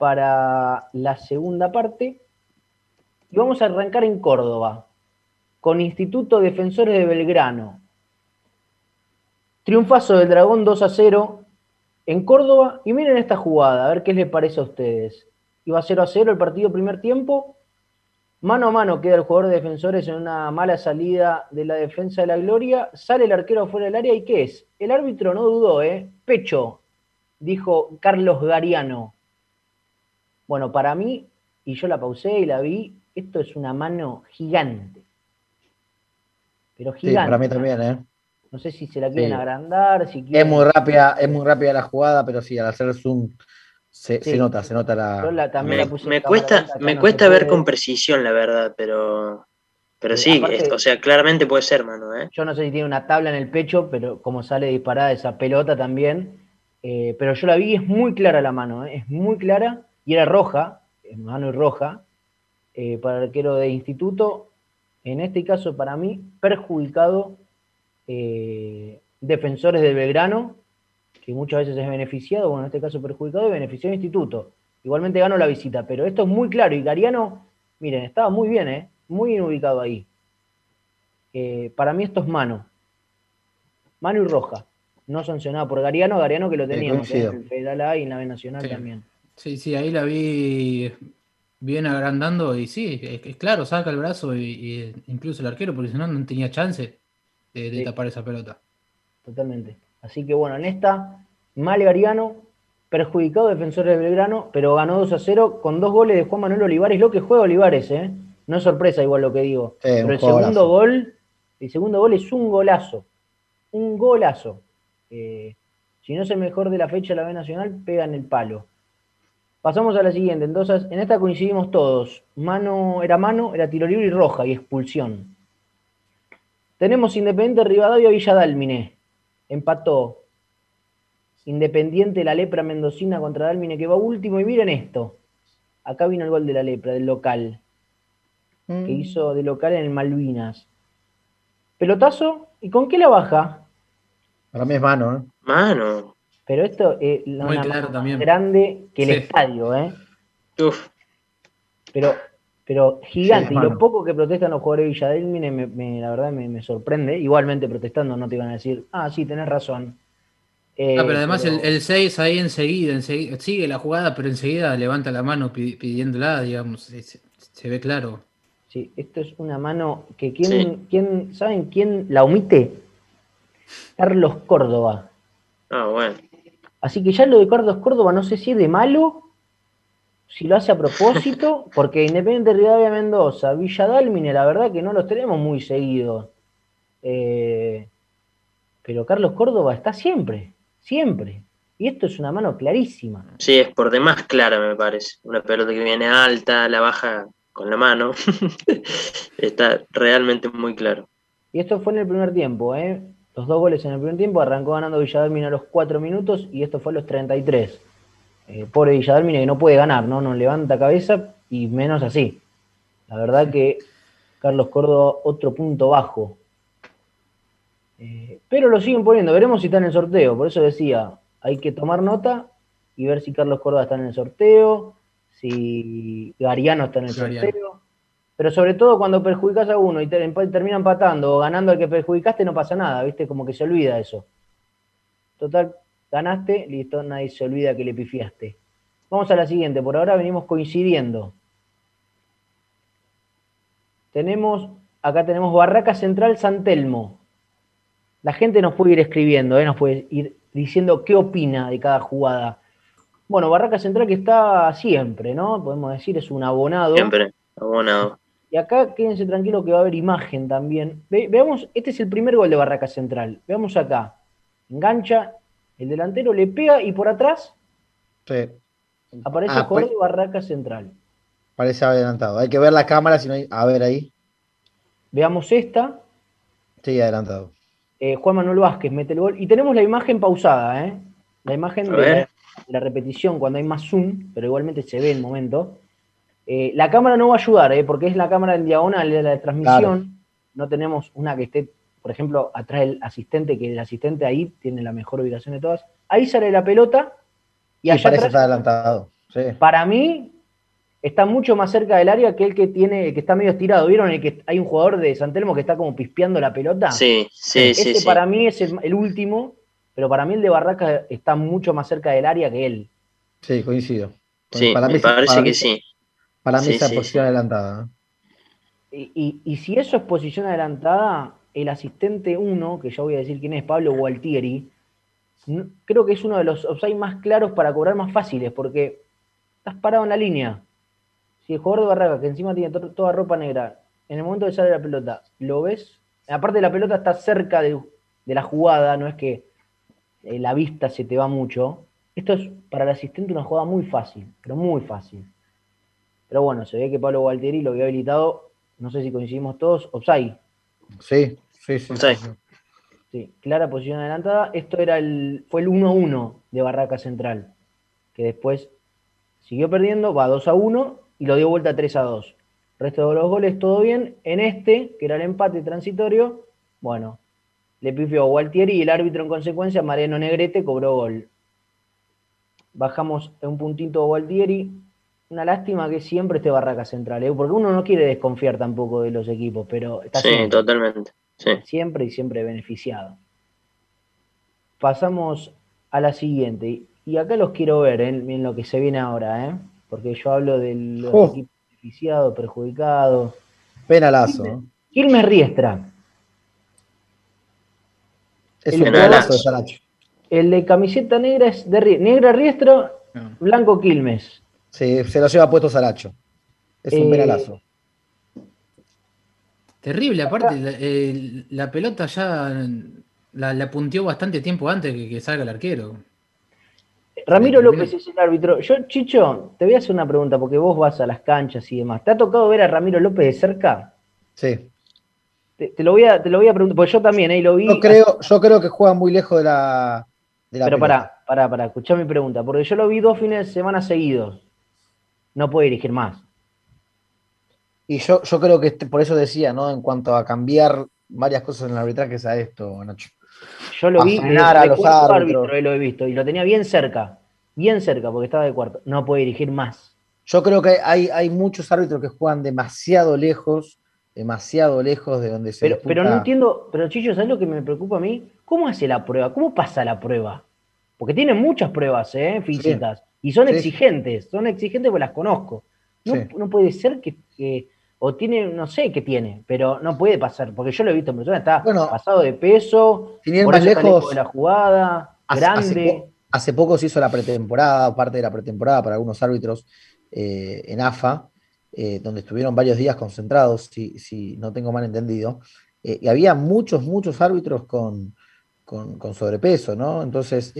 para la segunda parte. Y vamos a arrancar en Córdoba, con Instituto Defensores de Belgrano. Triunfazo del Dragón 2 a 0 en Córdoba. Y miren esta jugada, a ver qué les parece a ustedes. Iba 0 a 0 el partido primer tiempo. Mano a mano queda el jugador de defensores en una mala salida de la defensa de la Gloria. Sale el arquero fuera del área y ¿qué es? El árbitro no dudó, ¿eh? Pecho, dijo Carlos Gariano. Bueno, para mí, y yo la pausé y la vi, esto es una mano gigante. Pero Sí, gigante. para mí también, ¿eh? No sé si se la quieren Sí. agrandar, si Es quieren... muy rápida, es muy rápida la jugada, pero sí, al hacer zoom se, Sí. se nota, se nota Yo la. la- también Me, la puse me cuesta, acá me no cuesta ver puede. con precisión, la verdad, pero, pero Sí, sí, aparte- es- o sea, claramente puede ser, mano, ¿eh? Yo no sé si tiene una tabla en el pecho, pero como sale disparada esa pelota también. eh, pero yo la vi, es muy clara la mano, ¿eh? es muy clara y era roja, mano y roja, eh, para el arquero de instituto. En este caso, para mí, perjudicado eh, defensores del Belgrano, que muchas veces es beneficiado, bueno, en este caso perjudicado y beneficiado instituto. Igualmente ganó la visita, pero esto es muy claro. Y Gariano, miren, estaba muy bien, ¿eh? muy bien ubicado ahí. Eh, para mí esto es mano. Mano y roja. No sancionada por Gariano, Gariano que lo teníamos ¿eh? coincido. en el Federal A y en la B Nacional Sí. también. Sí, sí, ahí la vi bien agrandando y sí, es, es claro, saca el brazo y, y incluso el arquero, porque si no, no tenía chance de, de Sí. tapar esa pelota. Totalmente. Así que bueno, en esta, mal Gariano, perjudicado defensor de Belgrano, pero ganó 2 a 0 con dos goles de Juan Manuel Olivares, lo que juega Olivares, ¿eh? No es sorpresa igual lo que digo. Sí, pero el segundo gol, el segundo gol es un golazo. Un golazo. Eh, si no es el mejor de la fecha de la B Nacional, pega en el palo. Pasamos a la siguiente. Entonces, en esta coincidimos todos. Mano, era mano, era tiro libre y roja y expulsión. Tenemos Independiente Rivadavia Villa Dálmine. Empató Independiente La Lepra Mendocina contra Dálmine que va último. Y miren esto. Acá vino el gol de La Lepra, del local. Que hizo de local en el Malvinas. Pelotazo. ¿Y con qué la baja? Para mí es mano, ¿eh? Mano. Pero esto es una claro más grande que el Sí. estadio, ¿eh? Uf, Pero, pero gigante. Sí, y lo poco que protestan los jugadores de Villa Dálmine, me, me- la verdad me, me sorprende. Igualmente protestando no te iban a decir, ah, sí, tenés razón. Eh, Ah, pero además pero- el, el 6 ahí enseguida, enseguida, sigue la jugada, pero enseguida levanta la mano pi- pidiéndola, digamos, se, se- se ve claro. Sí, esto es una mano que quién, Sí. quién, ¿saben quién la omite? Carlos Córdoba. ah, bueno. Así que ya lo de Carlos Córdoba no sé si es de malo, si lo hace a propósito, porque Independiente Rivadavia Mendoza, Villa Dálmine, la verdad que no los tenemos muy seguidos. Eh, pero Carlos Córdoba está siempre, siempre. Y esto es una mano clarísima. Sí, es por demás clara, me parece. Una pelota que viene alta, la baja con la mano. Está realmente muy claro. Y esto fue en el primer tiempo, ¿eh? Los dos goles en el primer tiempo, arrancó ganando Villadalmine a los 4 minutos y esto fue a los 33. Eh, pobre Villadalmine que no puede ganar, ¿no? No levanta cabeza y menos así. La verdad que Carlos Córdoba, otro punto bajo. Eh, pero lo siguen poniendo, veremos si está en el sorteo. Por eso decía, hay que tomar nota y ver si Carlos Córdoba está en el sorteo, si Gariano está en el Gariano. sorteo. Pero sobre todo cuando perjudicas a uno y te- termina empatando o ganando al que perjudicaste, no pasa nada, ¿viste? Como que se olvida eso. Total, ganaste, listo, nadie se olvida que le pifiaste. Vamos a la siguiente, por ahora venimos coincidiendo. Tenemos, acá tenemos Barraca Central San Telmo. La gente nos puede ir escribiendo, ¿eh? nos puede ir diciendo qué opina de cada jugada. Bueno, Barraca Central que está siempre, ¿no? Podemos decir, es un abonado. Siempre, abonado. Y acá quédense tranquilos que va a haber imagen también. Ve- veamos, este es el primer gol de Barraca Central. Veamos acá. Engancha, el delantero le pega y por atrás Sí, aparece Ah, el jugador pues- de Barraca Central. parece adelantado. Hay que ver la cámara si no hay. A ver ahí. Veamos esta. Sí, adelantado. Eh, Juan Manuel Vázquez mete el gol. Y tenemos la imagen pausada, ¿eh? La imagen de la, la repetición cuando hay más zoom, pero igualmente se ve el momento. Eh, la cámara no va a ayudar, ¿eh? porque es la cámara en diagonal de la transmisión. Claro. No tenemos una que esté, por ejemplo, atrás del asistente, que el asistente ahí tiene la mejor ubicación de todas. Ahí sale la pelota y Y allá parece atrás, estar adelantado. Sí. para mí, está mucho más cerca del área que el que tiene, que está medio estirado. ¿Vieron el que hay un jugador de San Telmo que está como pispeando la pelota? Sí, sí, Ese sí, sí. para mí es el, el último, pero para mí el de Barraca está mucho más cerca del área que él. Sí, coincido. Sí, Para me mí- parece para mí- que sí. Para mí Sí, esa sí, posición adelantada. ¿eh? Y, y- y si eso es posición adelantada, el asistente 1, que ya voy a decir quién es, Pablo Gualtieri, creo que es uno de los offside más claros para cobrar más fáciles, porque estás parado en la línea. Si el jugador de Barraca, que encima tiene to- toda ropa negra, en el momento de sale la pelota, lo ves, aparte la pelota está cerca de, de la jugada, no es que eh, la vista se te va mucho. Esto es para el asistente una jugada muy fácil, pero muy fácil. Pero bueno, se ve que Pablo Gualtieri lo había habilitado, no sé si coincidimos todos, offside. Sí, sí, sí. Offside. sí, clara posición adelantada. Esto era el, fue el 1-1 de Barraca Central, que después siguió perdiendo, va 2-1 y lo dio vuelta 3-2. Resto de los goles, todo bien. En este, que era el empate transitorio, bueno, le pifió Gualtieri y el árbitro en consecuencia, Mariano Negrete, cobró gol. Bajamos un puntito a Gualtieri. Una lástima que siempre esté Barraca Central, ¿eh? porque uno no quiere desconfiar tampoco de los equipos, pero está Sí, siempre totalmente. Sí. siempre y siempre beneficiado. Pasamos a la siguiente. Y acá los quiero ver ¿eh? en lo que se viene ahora, ¿eh? porque yo hablo de los Oh. equipos beneficiados, perjudicados. Penalazo. Quilmes Riestra, Es El un penalazo. de Saracho. el de camiseta negra es de negra Riestra, No. blanco Quilmes. Sí, se lo lleva puesto Saracho. Es un Eh, penalazo. Terrible, aparte, la, eh, la pelota ya la, la punteó bastante tiempo antes que, que salga el arquero. Ramiro López es el árbitro. Yo, Chicho, te voy a hacer una pregunta porque vos vas a las canchas y demás. ¿Te ha tocado ver a Ramiro López de cerca? Sí. Te, te lo, voy a, te lo voy a preguntar, porque yo también, ¿eh? Y lo vi. Yo creo, yo creo que juega muy lejos de la. De la Pero pelota. pará, pará, pará, escuchá mi pregunta, porque yo lo vi dos fines de semana seguidos. No puede dirigir más. Y yo, yo creo que este- por eso decía, ¿no? En cuanto a cambiar varias cosas en el arbitraje, es a esto, Nacho. Yo lo A vi frenar a los árbitros. árbitro, lo he visto, y lo tenía bien cerca, bien cerca, porque estaba de cuarto. No puede dirigir más. Yo creo que hay, hay muchos árbitros que juegan demasiado lejos, demasiado lejos de donde se Pero, disputa- pero no entiendo, pero Chicho, ¿sabes lo que me preocupa a mí? ¿Cómo hace la prueba? ¿Cómo pasa la prueba? Porque tienen muchas pruebas ¿eh? físicas y son Sí. exigentes, son exigentes porque las conozco. No, Sí. no puede ser que, que- o tiene, no sé qué tiene, pero no puede pasar, porque yo lo he visto en persona, está Bueno, pasado de peso, sin por más lejos, de la jugada, Hace, hace grande. po- hace poco se hizo la pretemporada, parte de la pretemporada para algunos árbitros eh, en AFA, eh, donde estuvieron varios días concentrados, si, si no tengo mal entendido, eh, y había muchos, muchos árbitros con, con- con sobrepeso, ¿no? Entonces,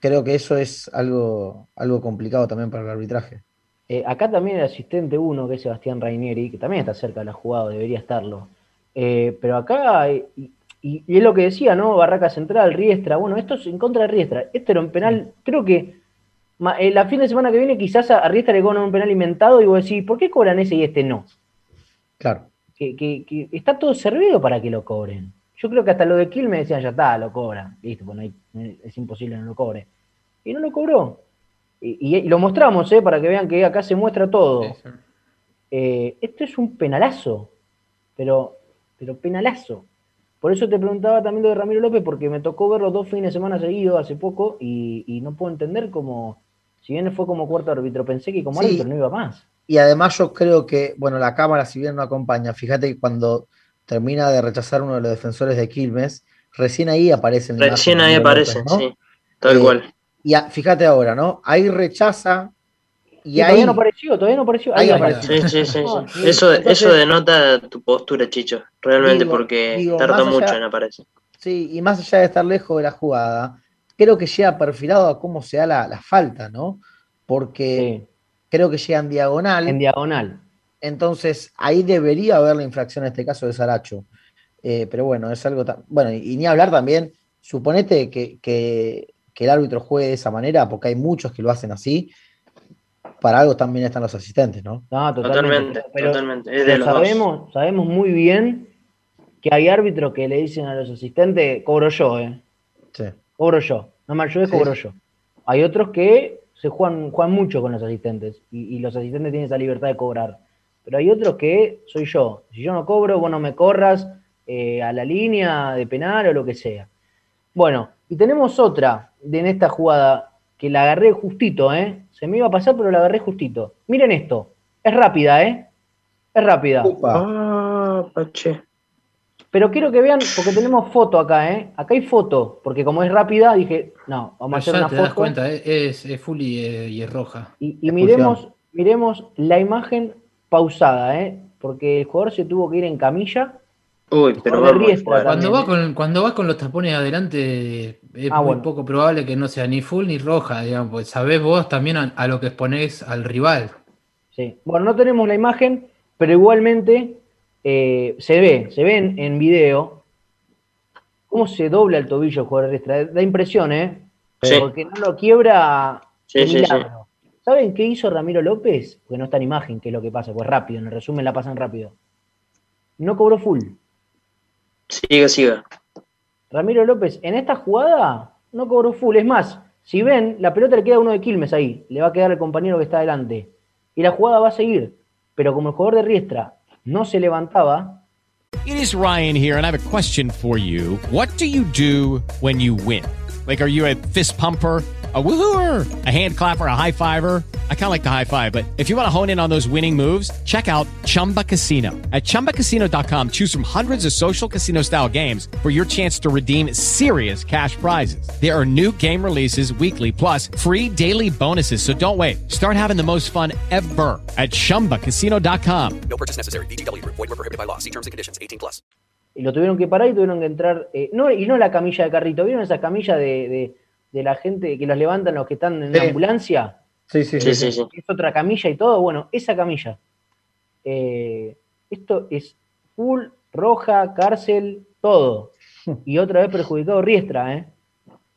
creo que eso es algo, algo complicado también para el arbitraje. Eh, acá también el asistente uno, que es Sebastián Rainieri, que también está cerca de la jugada, debería estarlo. Eh, pero acá, y, y- y es lo que decía, ¿no? Barraca Central, Riestra. Bueno, esto es en contra de Riestra. Este era un penal, creo que eh, la fin de semana que viene quizás a, a Riestra le cobran un penal inventado y vos decís, ¿por qué cobran ese y este no? Claro. Que, que- que está todo servido para que lo cobren. Yo creo que hasta lo de Kill me decían, ya está, lo cobra. Listo, pues no hay- es imposible no lo cobre. Y no lo cobró. Y, y- y lo mostramos, ¿eh? para que vean que acá se muestra todo. Eh, esto es un penalazo, pero, pero penalazo. Por eso te preguntaba también lo de Ramiro López, porque me tocó verlo dos fines de semana seguidos hace poco y, y no puedo entender cómo, si bien fue como cuarto árbitro, pensé que como Sí. árbitro no iba más. Y además yo creo que, bueno, la cámara si bien no acompaña, fíjate que cuando termina de rechazar uno de los defensores de Quilmes, recién ahí aparece en la Recién ahí Ramiro aparece, López, ¿no? sí, tal Eh, cual. Y a- fíjate ahora, ¿no? Ahí rechaza y Sí, ahí todavía no apareció, todavía no apareció. Ahí Ahí apareció. apareció. Sí, sí, sí. No, Eso, entonces- eso denota tu postura, Chicho, realmente, Digo- porque digo, tardó allá- mucho en aparecer. Sí, y más allá de estar lejos de la jugada, creo que llega perfilado a cómo se da la, la falta, ¿no? Porque creo que llega en diagonal. En diagonal. Entonces, ahí debería haber la infracción en este caso de Saracho. Eh, pero bueno, es algo tan. Bueno, y, y ni hablar también, suponete que, que- que el árbitro juegue de esa manera, porque hay muchos que lo hacen así. Para algo también están los asistentes, ¿no? No, Totalmente, Pero- totalmente. Es de pero los dos. sabemos, sabemos muy bien que hay árbitros que le dicen a los asistentes, cobro yo, ¿eh? Sí. Cobro yo. No me ayudes, Sí. cobro yo. Hay otros que se juegan, juegan mucho con los asistentes y, y los asistentes tienen esa libertad de cobrar. Pero hay otros que soy yo. Si yo no cobro, vos no me corras eh, a la línea de penal o lo que sea. Bueno, y tenemos otra de en esta jugada que la agarré justito, ¿eh? Se me iba a pasar, pero la agarré justito. Miren esto. Es rápida, ¿eh? Es rápida. Ah, pache. Pero quiero que vean, porque tenemos foto acá, ¿eh? Acá hay foto, porque como es rápida, dije, no, vamos a hacer ya una te das foto. cuenta, eh, es, es full y, eh, y es roja. Y, y miremos, miremos la imagen pausada, ¿eh? Porque el jugador se tuvo que ir en camilla. Uy, pero fuera. Cuando, va ¿eh? con, cuando vas con los tapones adelante, es Ah, muy bueno. poco probable que no sea ni full ni roja, digamos, porque sabés vos también a, a lo que exponés al rival. Sí. Bueno, no tenemos la imagen, pero igualmente eh, se ve, se ve en, en video cómo se dobla el tobillo el jugador de Riestra. Da impresión, ¿eh? Sí. Porque no lo quiebra sí, sí. milagro. ¿Saben qué hizo Ramiro López? Porque no está en imagen, que es lo que pasa, pues rápido, en el resumen la pasan rápido. No cobró full. Siga, siga. Ramiro López, en esta jugada no cobró full. Es más, si ven, la pelota le queda a uno de Quilmes ahí. Le va a quedar al compañero que está adelante. Y la jugada va a seguir. Pero como el jugador de Riestra no se levantaba, It is Ryan here, and I have a question for you. What do you do when you win? Like, are you a fist pumper? A woohooer, a hand clapper, a high fiver. I kind of like the high five, but if you want to hone in on those winning moves, check out Chumba Casino. At chumbacasino.com, choose from hundreds of social casino style games for your chance to redeem serious cash prizes. There are new game releases weekly, plus free daily bonuses. So don't wait. Start having the most fun ever at chumbacasino.com. No purchase necessary. VGW Group. Void were prohibited by law. See terms and conditions. 18 plus. y lo tuvieron que parar y tuvieron que entrar. eh, no, y no la camilla de carrito, ¿vieron esa camilla de, de- de la gente que los levantan los que están en la Sí. ambulancia? Sí, sí, Sí, sí, sí. Es otra camilla y todo. Bueno, esa camilla. Eh, esto es full, roja, cárcel, todo. Y otra vez perjudicado Riestra, ¿eh?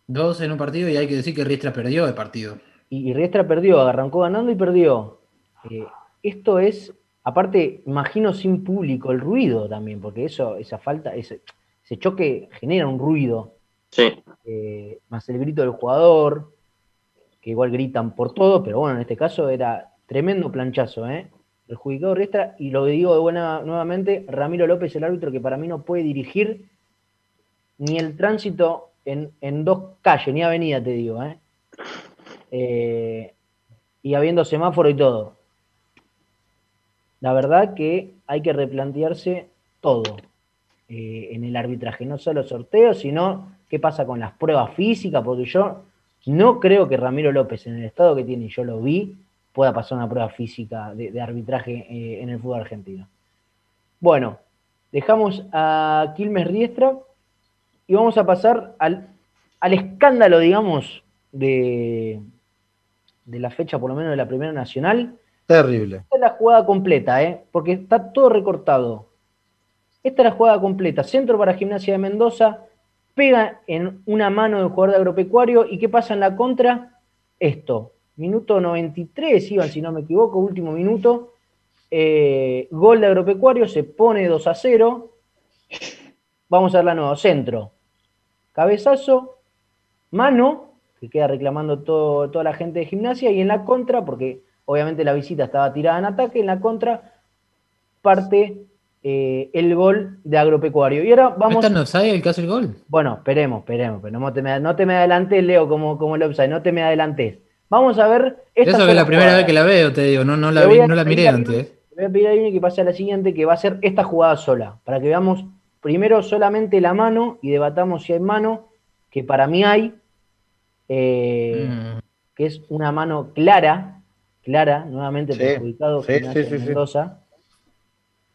Dos en un partido y hay que decir que Riestra perdió el partido. y, y Riestra perdió, arrancó ganando y perdió. Eh, esto es, aparte, imagino sin público, el ruido también, porque eso, esa falta, ese, ese choque genera un ruido, Eh, más el grito del jugador, que igual gritan por todo, pero bueno, en este caso era tremendo planchazo, ¿eh? Perjudicado Riestra, y lo digo de buena nuevamente, Ramiro López, el árbitro que para mí no puede dirigir ni el tránsito en, dos calles, ni avenida, te digo, ¿eh? Eh, y habiendo semáforo y todo. La verdad que hay que replantearse todo en el arbitraje, no solo sorteos, sino qué pasa con las pruebas físicas, porque yo no creo que Ramiro López, en el estado que tiene, y yo lo vi, pueda pasar una prueba física de, de arbitraje eh, en el fútbol argentino. Bueno, dejamos a Quilmes Riestra y vamos a pasar al, al escándalo, digamos, de, de la fecha, por lo menos de la Primera Nacional. Terrible. Esta es la jugada completa, ¿eh? porque está todo recortado. Esta es la jugada completa. Centro para Gimnasia de Mendoza, pega en una mano del jugador de agropecuario y ¿qué pasa en la contra? Esto. Minuto 93, iban, si no me equivoco, último minuto. Eh, gol de agropecuario, se pone 2 a 0. vamos a ver la nueva. Centro, cabezazo, mano, que queda reclamando todo, toda la gente de gimnasia, y en la contra, porque obviamente la visita estaba tirada en ataque, en la contra parte eh, el gol de agropecuario. Y ahora vamos. ¿Está no sabe el que hace el gol? Bueno, esperemos, esperemos, pero no te me, no te me adelantes, Leo, como, como el offside, no te me adelantes. Vamos a ver. Eso que es la primera vez que la veo, te digo, no, no la, vi, no la miré antes. Le voy a pedir a alguien que pase a la siguiente, que va a ser esta jugada sola, para que veamos primero solamente la mano y debatamos si hay mano, que para mí hay, eh, Mm. que es una mano clara, clara, nuevamente Sí, perjudicado sí, Gimnasia sí, sí, sí. Mendoza.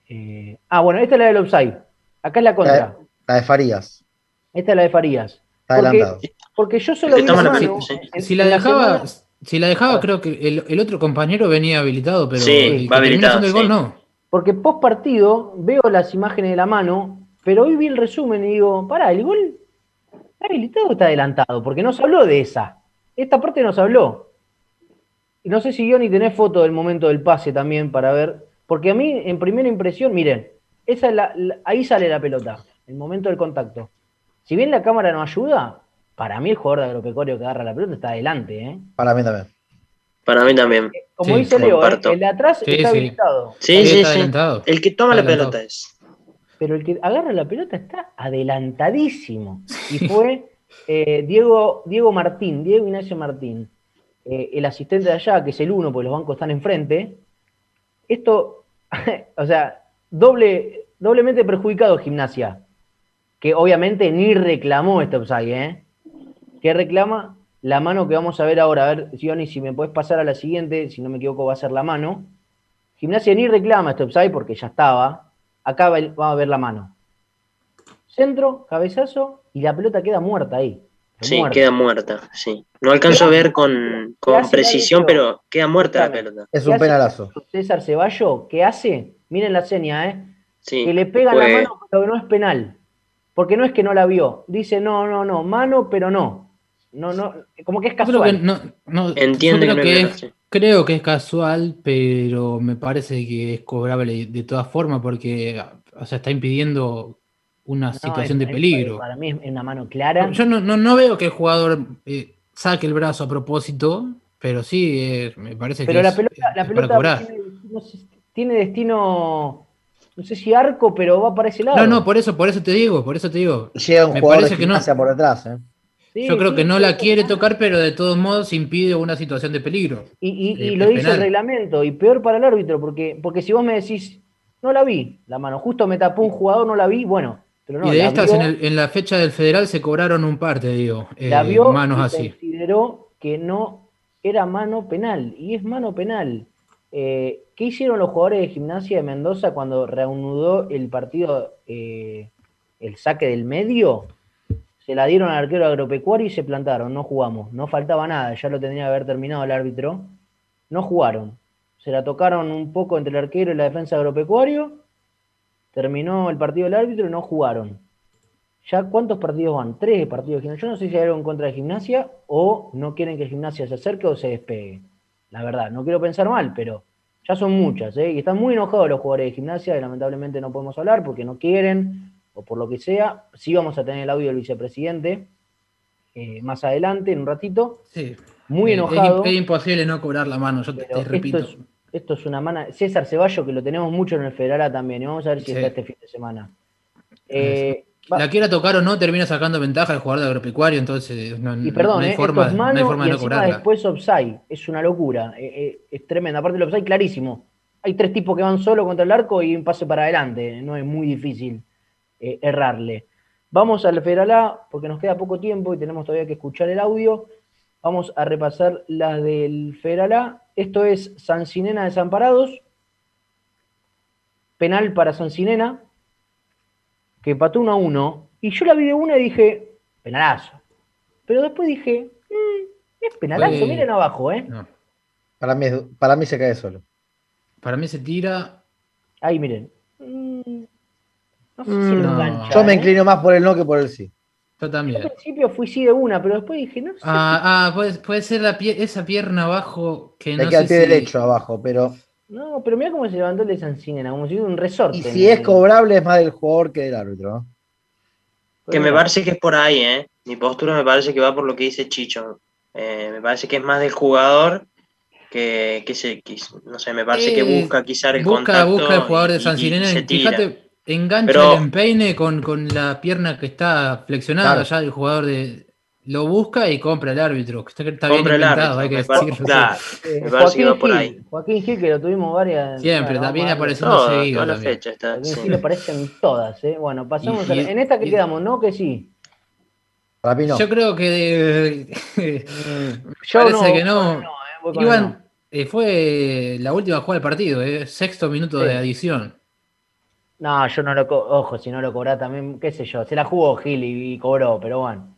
Eh, ah, bueno, esta es la del offside. Acá es la contra. La, la de Farías. Esta es la de Farías. Está Porque- adelantado. Porque yo solo vi mano. si, en- si la dejaba, si la dejaba, creo que el, el otro compañero venía habilitado, pero Sí, el va habilitado, el gol sí. no. Porque post partido veo las imágenes de la mano, pero hoy vi el resumen y digo, pará, el gol está habilitado o está adelantado, porque no se habló de esa. Esta parte no se habló. Y no sé si yo ni tenés foto del momento del pase también para ver, porque a mí en primera impresión, miren, esa es la- la- ahí sale la pelota, el momento del contacto. Si bien la cámara no ayuda, para mí el jugador de agropecuario que agarra la pelota está adelante, ¿eh? Para mí también. Para mí también. Como Sí, dice Leo, ¿eh? comparto. el de atrás Sí, está sí. habilitado. Sí, Sí, sí, está sí. adelantado. El que toma la pelota es. pero el que agarra la pelota está adelantadísimo. Y fue eh, Diego, Diego Martín, Diego Ignacio Martín, eh, el asistente de allá, que es el uno, porque los bancos están enfrente. Esto, o sea, doble, doblemente perjudicado Gimnasia, que obviamente ni reclamó este offside, ¿eh? Que reclama la mano que vamos a ver ahora. A ver, Gioni, si me puedes pasar a la siguiente, si no me equivoco, va a ser la mano. Gimnasia ni reclama este offside porque ya estaba. Acá va a ver la mano. Centro, cabezazo y la pelota queda muerta ahí. Sí, muerta. queda muerta, sí. No alcanzo a ver con, con precisión, pero queda muerta la pelota. Es ¿Qué un penalazo. César Ceballo, ¿qué hace? Miren la seña, ¿eh? Sí, que le pega fue- la mano, pero no es penal. Porque no es que no la vio. Dice, no, no, no, mano, pero no. No, no, como que es Yo creo que casual. no, no- Entiende creo que es sí. creo que es casual, pero me parece que es cobrable de todas formas porque o sea, está impidiendo una No, situación es- de es- peligro. Para mí es una mano clara. Yo no, no, no veo que el jugador eh, saque el brazo a propósito, pero sí, eh, me parece Pero que la es- pelota, la es para pelota cobrar. tiene, no sé, tiene destino, no sé si arco, pero va para ese lado. No, no, por eso, por eso te digo, por eso te digo. Llega un Me jugador de parece que no. por detrás, ¿eh? Sí, Yo creo sí, que no sí, la sí. quiere tocar, pero de todos modos impide una situación de peligro. Y, y- y Eh, lo dice el reglamento, y peor para el árbitro, porque, porque si vos me decís, no la vi, la mano, justo me tapó un jugador, no la vi, bueno, pero no, y de estas vio, en, el- en la fecha del federal se cobraron un par, te digo. eh, la vio manos y así. consideró que no era mano penal, y es mano penal. Eh, ¿Qué hicieron los jugadores de gimnasia de Mendoza cuando reanudó el partido, eh, el saque del medio? Se la dieron al arquero agropecuario y se plantaron, no jugamos, no faltaba nada, ya lo tendría que haber terminado el árbitro. No jugaron, se la tocaron un poco entre el arquero y la defensa agropecuario, terminó el partido del árbitro y no jugaron. ¿Ya cuántos partidos van? Tres partidos de gimnasia. Yo no sé si hay algo en contra de gimnasia o no quieren que gimnasia se acerque o se despegue. La verdad, no quiero pensar mal, pero ya son muchas, ¿eh? Y están muy enojados los jugadores de gimnasia y lamentablemente no podemos hablar porque no quieren o por lo que sea. Sí vamos a tener el audio del vicepresidente eh, más adelante, en un ratito. Sí. Muy es- enojado. Es, imposible no cobrar la mano, yo te, te Pero esto repito. es, esto es una mano. César Ceballos, que lo tenemos mucho en el Federal A también, y vamos a ver si Sí. está este fin de semana. Eh, La quiera tocar o no, termina sacando ventaja el jugador de agropecuario, entonces no, y perdón, no hay eh, forma, esto es no hay mano forma de no cobrarla. después offside. Es una locura. eh, eh, es tremenda. Aparte del offside, clarísimo. Hay tres tipos que van solo contra el arco y un pase para adelante. No es muy difícil eh, errarle. Vamos al Federal A, porque nos queda poco tiempo y tenemos todavía que escuchar el audio. Vamos a repasar las del Federal A. Esto es Sancinena Desamparados. Penal para Sancinena, que empató 1 a 1. Y yo la vi de una y dije, penalazo. Pero después dije, "Mm, es penalazo, miren abajo, ¿eh? No. Para mí, es- para mí se cae solo. Para mí se tira. Ahí, miren. Mm, no sé si Mm, lo no. engancha. Yo me ¿eh? inclino más por el no que por el sí. Yo Yo también. al principio fui sí de una, pero después dije, no sé. Ah, ah, puede, puede ser la pie- esa pierna abajo que no queda sé el pie si- derecho abajo, pero. No, pero mira cómo se levantó el de Sancinena, como si fuera un resorte. Y si es cobrable, es más del jugador que del árbitro. Que me parece que es por ahí, ¿eh? Mi postura me parece que va por lo que dice Chicho. Eh, me parece que es más del jugador que, que se, que- no sé, me parece que Eh, busca quizá el busca, contacto. busca el jugador de San y- y Sirena. se tira. Fíjate, engancha Pero- el empeine con, con la pierna que está flexionada Claro. ya el jugador de. Lo busca y compra el árbitro, que está, está bien el inventado, árbitro, hay que decirlo. claro, Eh, me que va por Gil, ahí. Joaquín Gil, que lo tuvimos varias. Siempre, también apareciendo Todas, seguido. todas también. está. Joaquín sí. Gil aparece en todas, ¿eh? Bueno, pasamos Y- a y- En esta que y- quedamos, ¿no? Que sí. Para mí no. Yo creo que. Yo parece no, que no. eh, Iban, eh, fue la última jugada del partido, eh, sexto minuto Sí. de adición. No, yo no lo. Ojo, si no lo cobrá también, qué sé yo. Se la jugó Gil y, y cobró, pero bueno.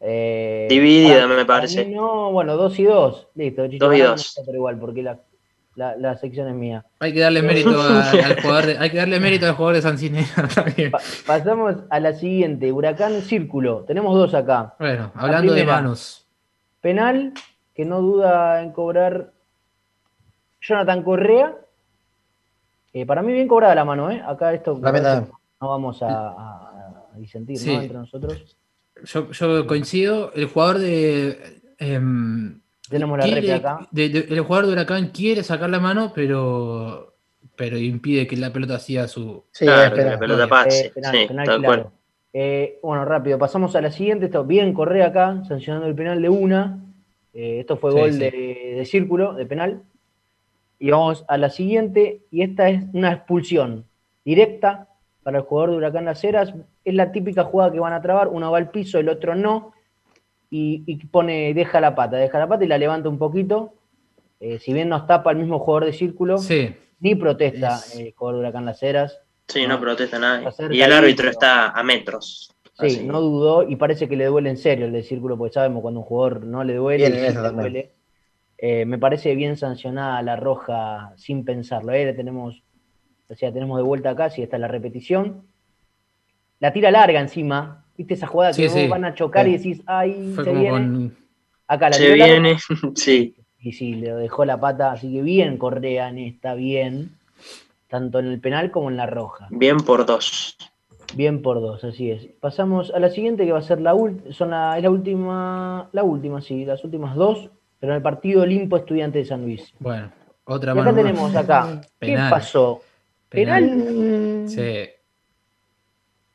Eh, Dividida, me parece. No, bueno, dos y dos. Listo, Chicho, Dos y ganamos dos. nosotros igual, porque la, la, la sección es mía. Hay que darle mérito a- al jugador de, hay que darle mérito al jugador de San Sinena también. Pa- pasamos a la siguiente. Huracán Círculo. Tenemos dos acá. Bueno, La hablando de manos. Penal que no duda en cobrar Jonathan Correa. Eh, para mí bien cobrada la mano, ¿eh? Acá esto no vamos a, disentir, Sí. ¿no? Entre nosotros. Yo, yo coincido. El jugador de. em, Tenemos la quiere- acá. de- de- el jugador de Huracán quiere sacar la mano, pero. Pero impide que la pelota hacía su. Sí, Claro, es que penal. la pelota pase. Eh, penal, sí, penal claro. Eh, bueno, rápido, pasamos a la siguiente. Esto, bien Correa acá, sancionando el penal de una. Eh, esto fue Sí, gol sí. De, de círculo, de penal. Y vamos a la siguiente, y esta es una expulsión directa para el jugador de Huracán Las Heras. Es la típica jugada que van a trabar, uno va al piso, el otro no, y, y pone, deja la pata, deja la pata y la levanta un poquito. Eh, si bien nos tapa el mismo jugador de círculo, Sí. ni protesta Es- el jugador de Huracán Las Heras. Sí, no protesta acerca Y el árbitro está a metros. Sí, Así. no dudó y parece que le duele en serio el de círculo, porque sabemos cuando un jugador no le duele, Bien, sí le también. duele. Eh, me parece bien sancionada la roja sin pensarlo. Eh, la tenemos, o sea, tenemos de vuelta acá, si está la repetición. La tira larga encima, ¿viste esa jugada que Sí, vos sí. van a chocar y decís, ay, Fue se viene. con. Acá la Se tiró larga viene, sí. y sí, le dejó la pata, así que bien Correa en esta, bien, tanto en el penal como en la roja. Bien por dos. Bien por dos, así es. Pasamos a la siguiente que va a ser la última, la, es la última, la última, sí, las últimas dos, pero en el partido Olimpo Estudiante de San Luis. Bueno, otra mano. más. tenemos acá, ¿qué pasó? Penal. Penal. Sí.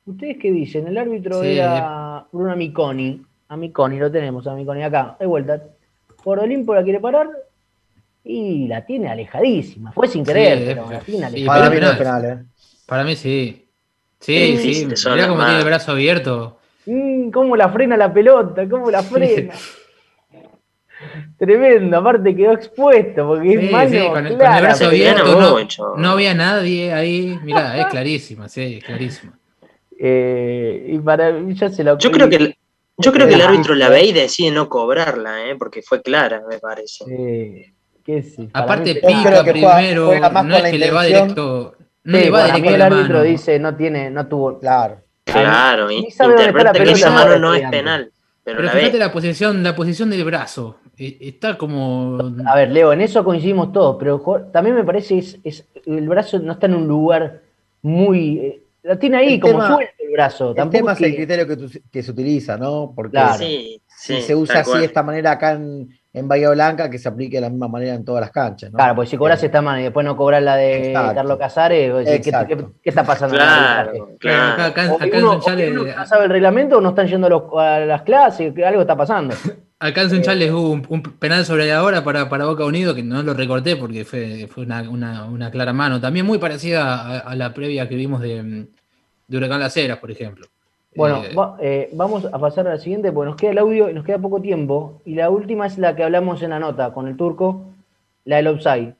¿Ustedes qué dicen? El árbitro Sí. era Bruno Amiconi. Amiconi, lo tenemos, Amiconi acá, de vuelta. Por Olimpo la quiere parar y la tiene alejadísima. Fue sin querer, Sí, pero la tiene sí, alejadísima. Para mí no es penal. penal, ¿eh? Para mí sí. Sí, sí. Mirá cómo tiene el brazo abierto. Mm, ¿Cómo la frena la pelota? ¿Cómo la frena? Tremendo, aparte quedó expuesto porque Sí, es mano sí, con, el- con clara, el brazo abierto. No, mucho. no había nadie ahí. Mirá, es clarísima, sí, es clarísima. Eh, y para mí ya se lo Yo creo que el, yo creo que el Ah, árbitro la sí. ve y decide no cobrarla, ¿eh? porque fue clara, me parece. Eh, qué para Aparte mí- pica juega- primero, juega más no con es que le va directo. No Sí, le va directo el árbitro mano. dice no tiene, no tuvo. Claro. Claro, y- interpreta que esa no mano no es penal, pero, Pero la fíjate ve. la posición, la posición del brazo. Eh, Está como. A ver, Leo, en eso coincidimos todos, pero también me parece es, es el brazo no está en un lugar muy. eh, la tiene ahí El como tema- suelto el brazo. El Tampoco tema es el criterio que, tu- que se utiliza, ¿no? Porque Claro. Sí, si sí, se usa así de esta manera acá en, en Bahía Blanca, que se aplique de la misma manera en todas las canchas, ¿no? Claro, pues si cobras esta mano y después no cobras la de Exacto. Carlos Casares, ¿qué, Exacto. qué- qué está pasando? Claro? Claro, claro. acá, O acá que en uno, Sunchales, uno no sabe el reglamento o no están yendo a, los- a las clases, que algo está pasando. acá en Sunchales hubo un, un penal sobre la hora para, para Boca Unido que no lo recorté porque fue, fue una, una- una clara mano. También muy parecida a, a la previa que vimos de, de Huracán Las Heras, por ejemplo. Bueno, Eh, va- eh, vamos a pasar a la siguiente, porque nos queda el audio y nos queda poco tiempo. Y la última es la que hablamos en la nota con el turco, la del offside.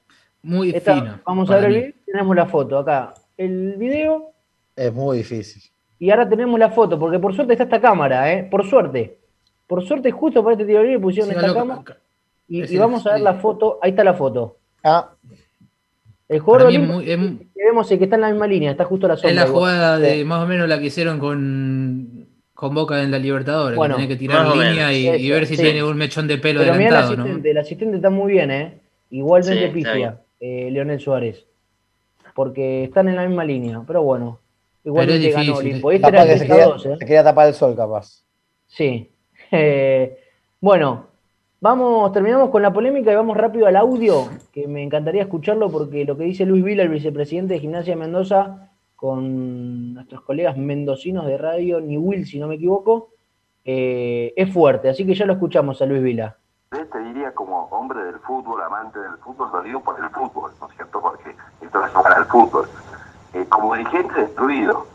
muy Esta- fina. vamos a ver el video, tenemos la foto acá. El video Es muy difícil. y ahora tenemos la foto, porque por suerte está esta cámara, ¿eh? Por suerte. Por suerte justo para este tiro libre pusieron Sí, esta loco, cámara y, es y decir, vamos a ver la foto. Ahí está la foto. Ah, El jugador Para de mí es Olimpo, muy- es muy- que vemos el que está en la misma línea, está justo a la sombra. Es la igual. jugada de Sí. más o menos la que hicieron con, con Boca en la Libertadores. Bueno, que tenés que tirar línea y, y Eso, ver si sí. tiene un mechón de pelo Pero mira el adelantado, ¿no? asistente, el asistente está muy bien, ¿eh? Igualmente Sí, pifia, eh, Leonel Suárez. Porque están en la misma línea, pero bueno. Igualmente Pero es ganó. Olimpo. Este que se 3 a quería, 2, ¿eh? se quería tapar el sol, capaz. Sí. Eh, bueno, vamos, terminamos con la polémica y vamos rápido al audio, que me encantaría escucharlo porque lo que dice Luis Vila, el vicepresidente de Gimnasia Mendoza, con nuestros colegas mendocinos de radio, ni Will, si no me equivoco, eh, es fuerte. Así que ya lo escuchamos a Luis Vila. te diría como hombre del fútbol, amante del fútbol, digo por el fútbol, ¿no es cierto? Porque esto es para el fútbol. Eh, como dirigente destruido.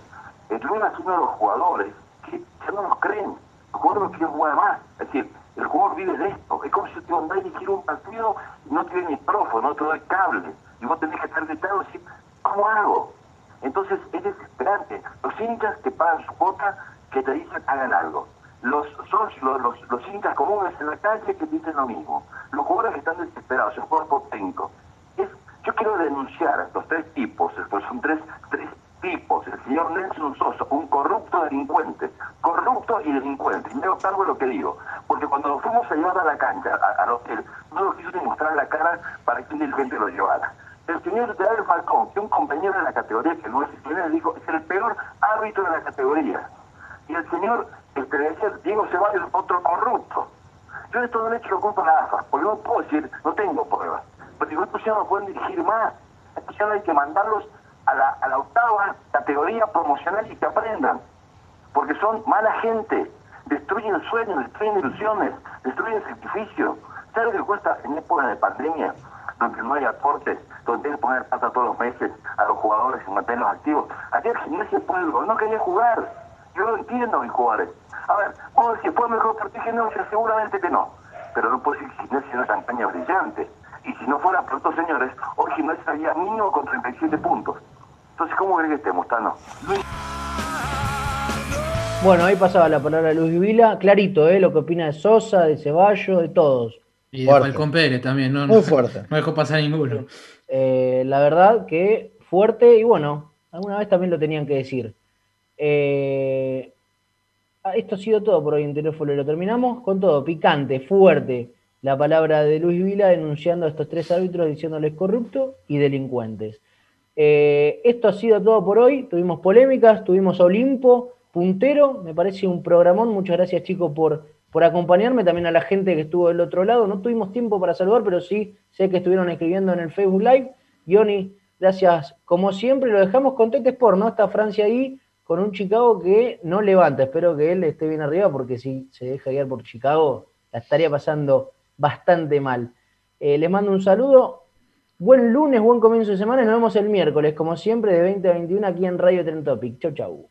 El uno de los jugadores que no nos creen. Los jugadores no quieren jugar más. Es decir, el jugador vive de esto. Es como si te andás a dirigir un partido y no tiene micrófono, no te doy cable. Y vos tenés que estar gritando y decir, ¿cómo hago? Entonces es desesperante. Los hinchas que pagan su cuota, que te dicen hagan algo. Los, son los, los, los hinchas comunes en la calle que dicen lo mismo. Los jugadores que están desesperados, el cuerpo técnico. Es, yo quiero denunciar a estos tres tipos, pues son tres, tres tipos. El señor Nelson Sosa, un corrupto delincuente. Corrupto y delincuente. Y me hago cargo de lo que digo. Porque cuando nos fuimos a llevar a la cancha, al hotel, no nos quiso ni mostrar la cara para que un dirigente lo llevara. El señor David Falcón, que un compañero de la categoría, que no es el dijo, es el peor árbitro de la categoría. Y el señor, el que decía Diego Ceballos, otro corrupto. Yo de todo hecho lo culpo a la AFA, porque no puedo decir, no tengo pruebas. Pero ya no pueden dirigir más. No hay que mandarlos a la, a la octava categoría promocional y que aprendan. Porque son mala gente. Destruyen sueños, destruyen ilusiones, destruyen sacrificio. ¿Sabes lo que cuesta en época de pandemia? donde no hay aportes, donde hay que poner plata todos los meses a los jugadores y mantenerlos activos. Ayer Gimnasia Pueblo no quería jugar. Yo lo entiendo, mis jugadores. A ver, vos decís, ¿fue mejor partido Gimnasia? Seguramente que no. Pero no puedo decir que Gimnasia es una campaña brillante. Y si no fuera por estos señores, hoy Gimnasia estaría mínimo con 37 puntos. Entonces, ¿cómo crees que estemos, Tano? Bueno, ahí pasaba la palabra Luis Vila. Clarito, ¿eh? Lo que opina de Sosa, de Ceballos, de todos. Y de Falcón Pérez también, ¿no? Muy fuerte. No dejó pasar ninguno. Eh, la verdad que fuerte y bueno, alguna vez también lo tenían que decir. Eh, esto ha sido todo por hoy en Teléfono. Lo terminamos con todo, picante, fuerte. La palabra de Luis Vila denunciando a estos tres árbitros diciéndoles corruptos y delincuentes. Eh, esto ha sido todo por hoy. Tuvimos polémicas, tuvimos Olimpo, puntero. Me parece un programón. Muchas gracias, chicos, por, por acompañarme. También a la gente que estuvo del otro lado. No tuvimos tiempo para saludar, pero sí sé que estuvieron escribiendo en el Facebook Live. Yoni, gracias como siempre. Lo dejamos con Tete Sport, ¿no? Está Francia ahí con un Chicago que no levanta. Espero que él esté bien arriba, porque si se deja guiar por Chicago, la estaría pasando bastante mal. Eh, les mando un saludo. Buen lunes, buen comienzo de semana nos vemos el miércoles, como siempre, de 20 a 21 aquí en Radio Tren Topic. Chau, chau.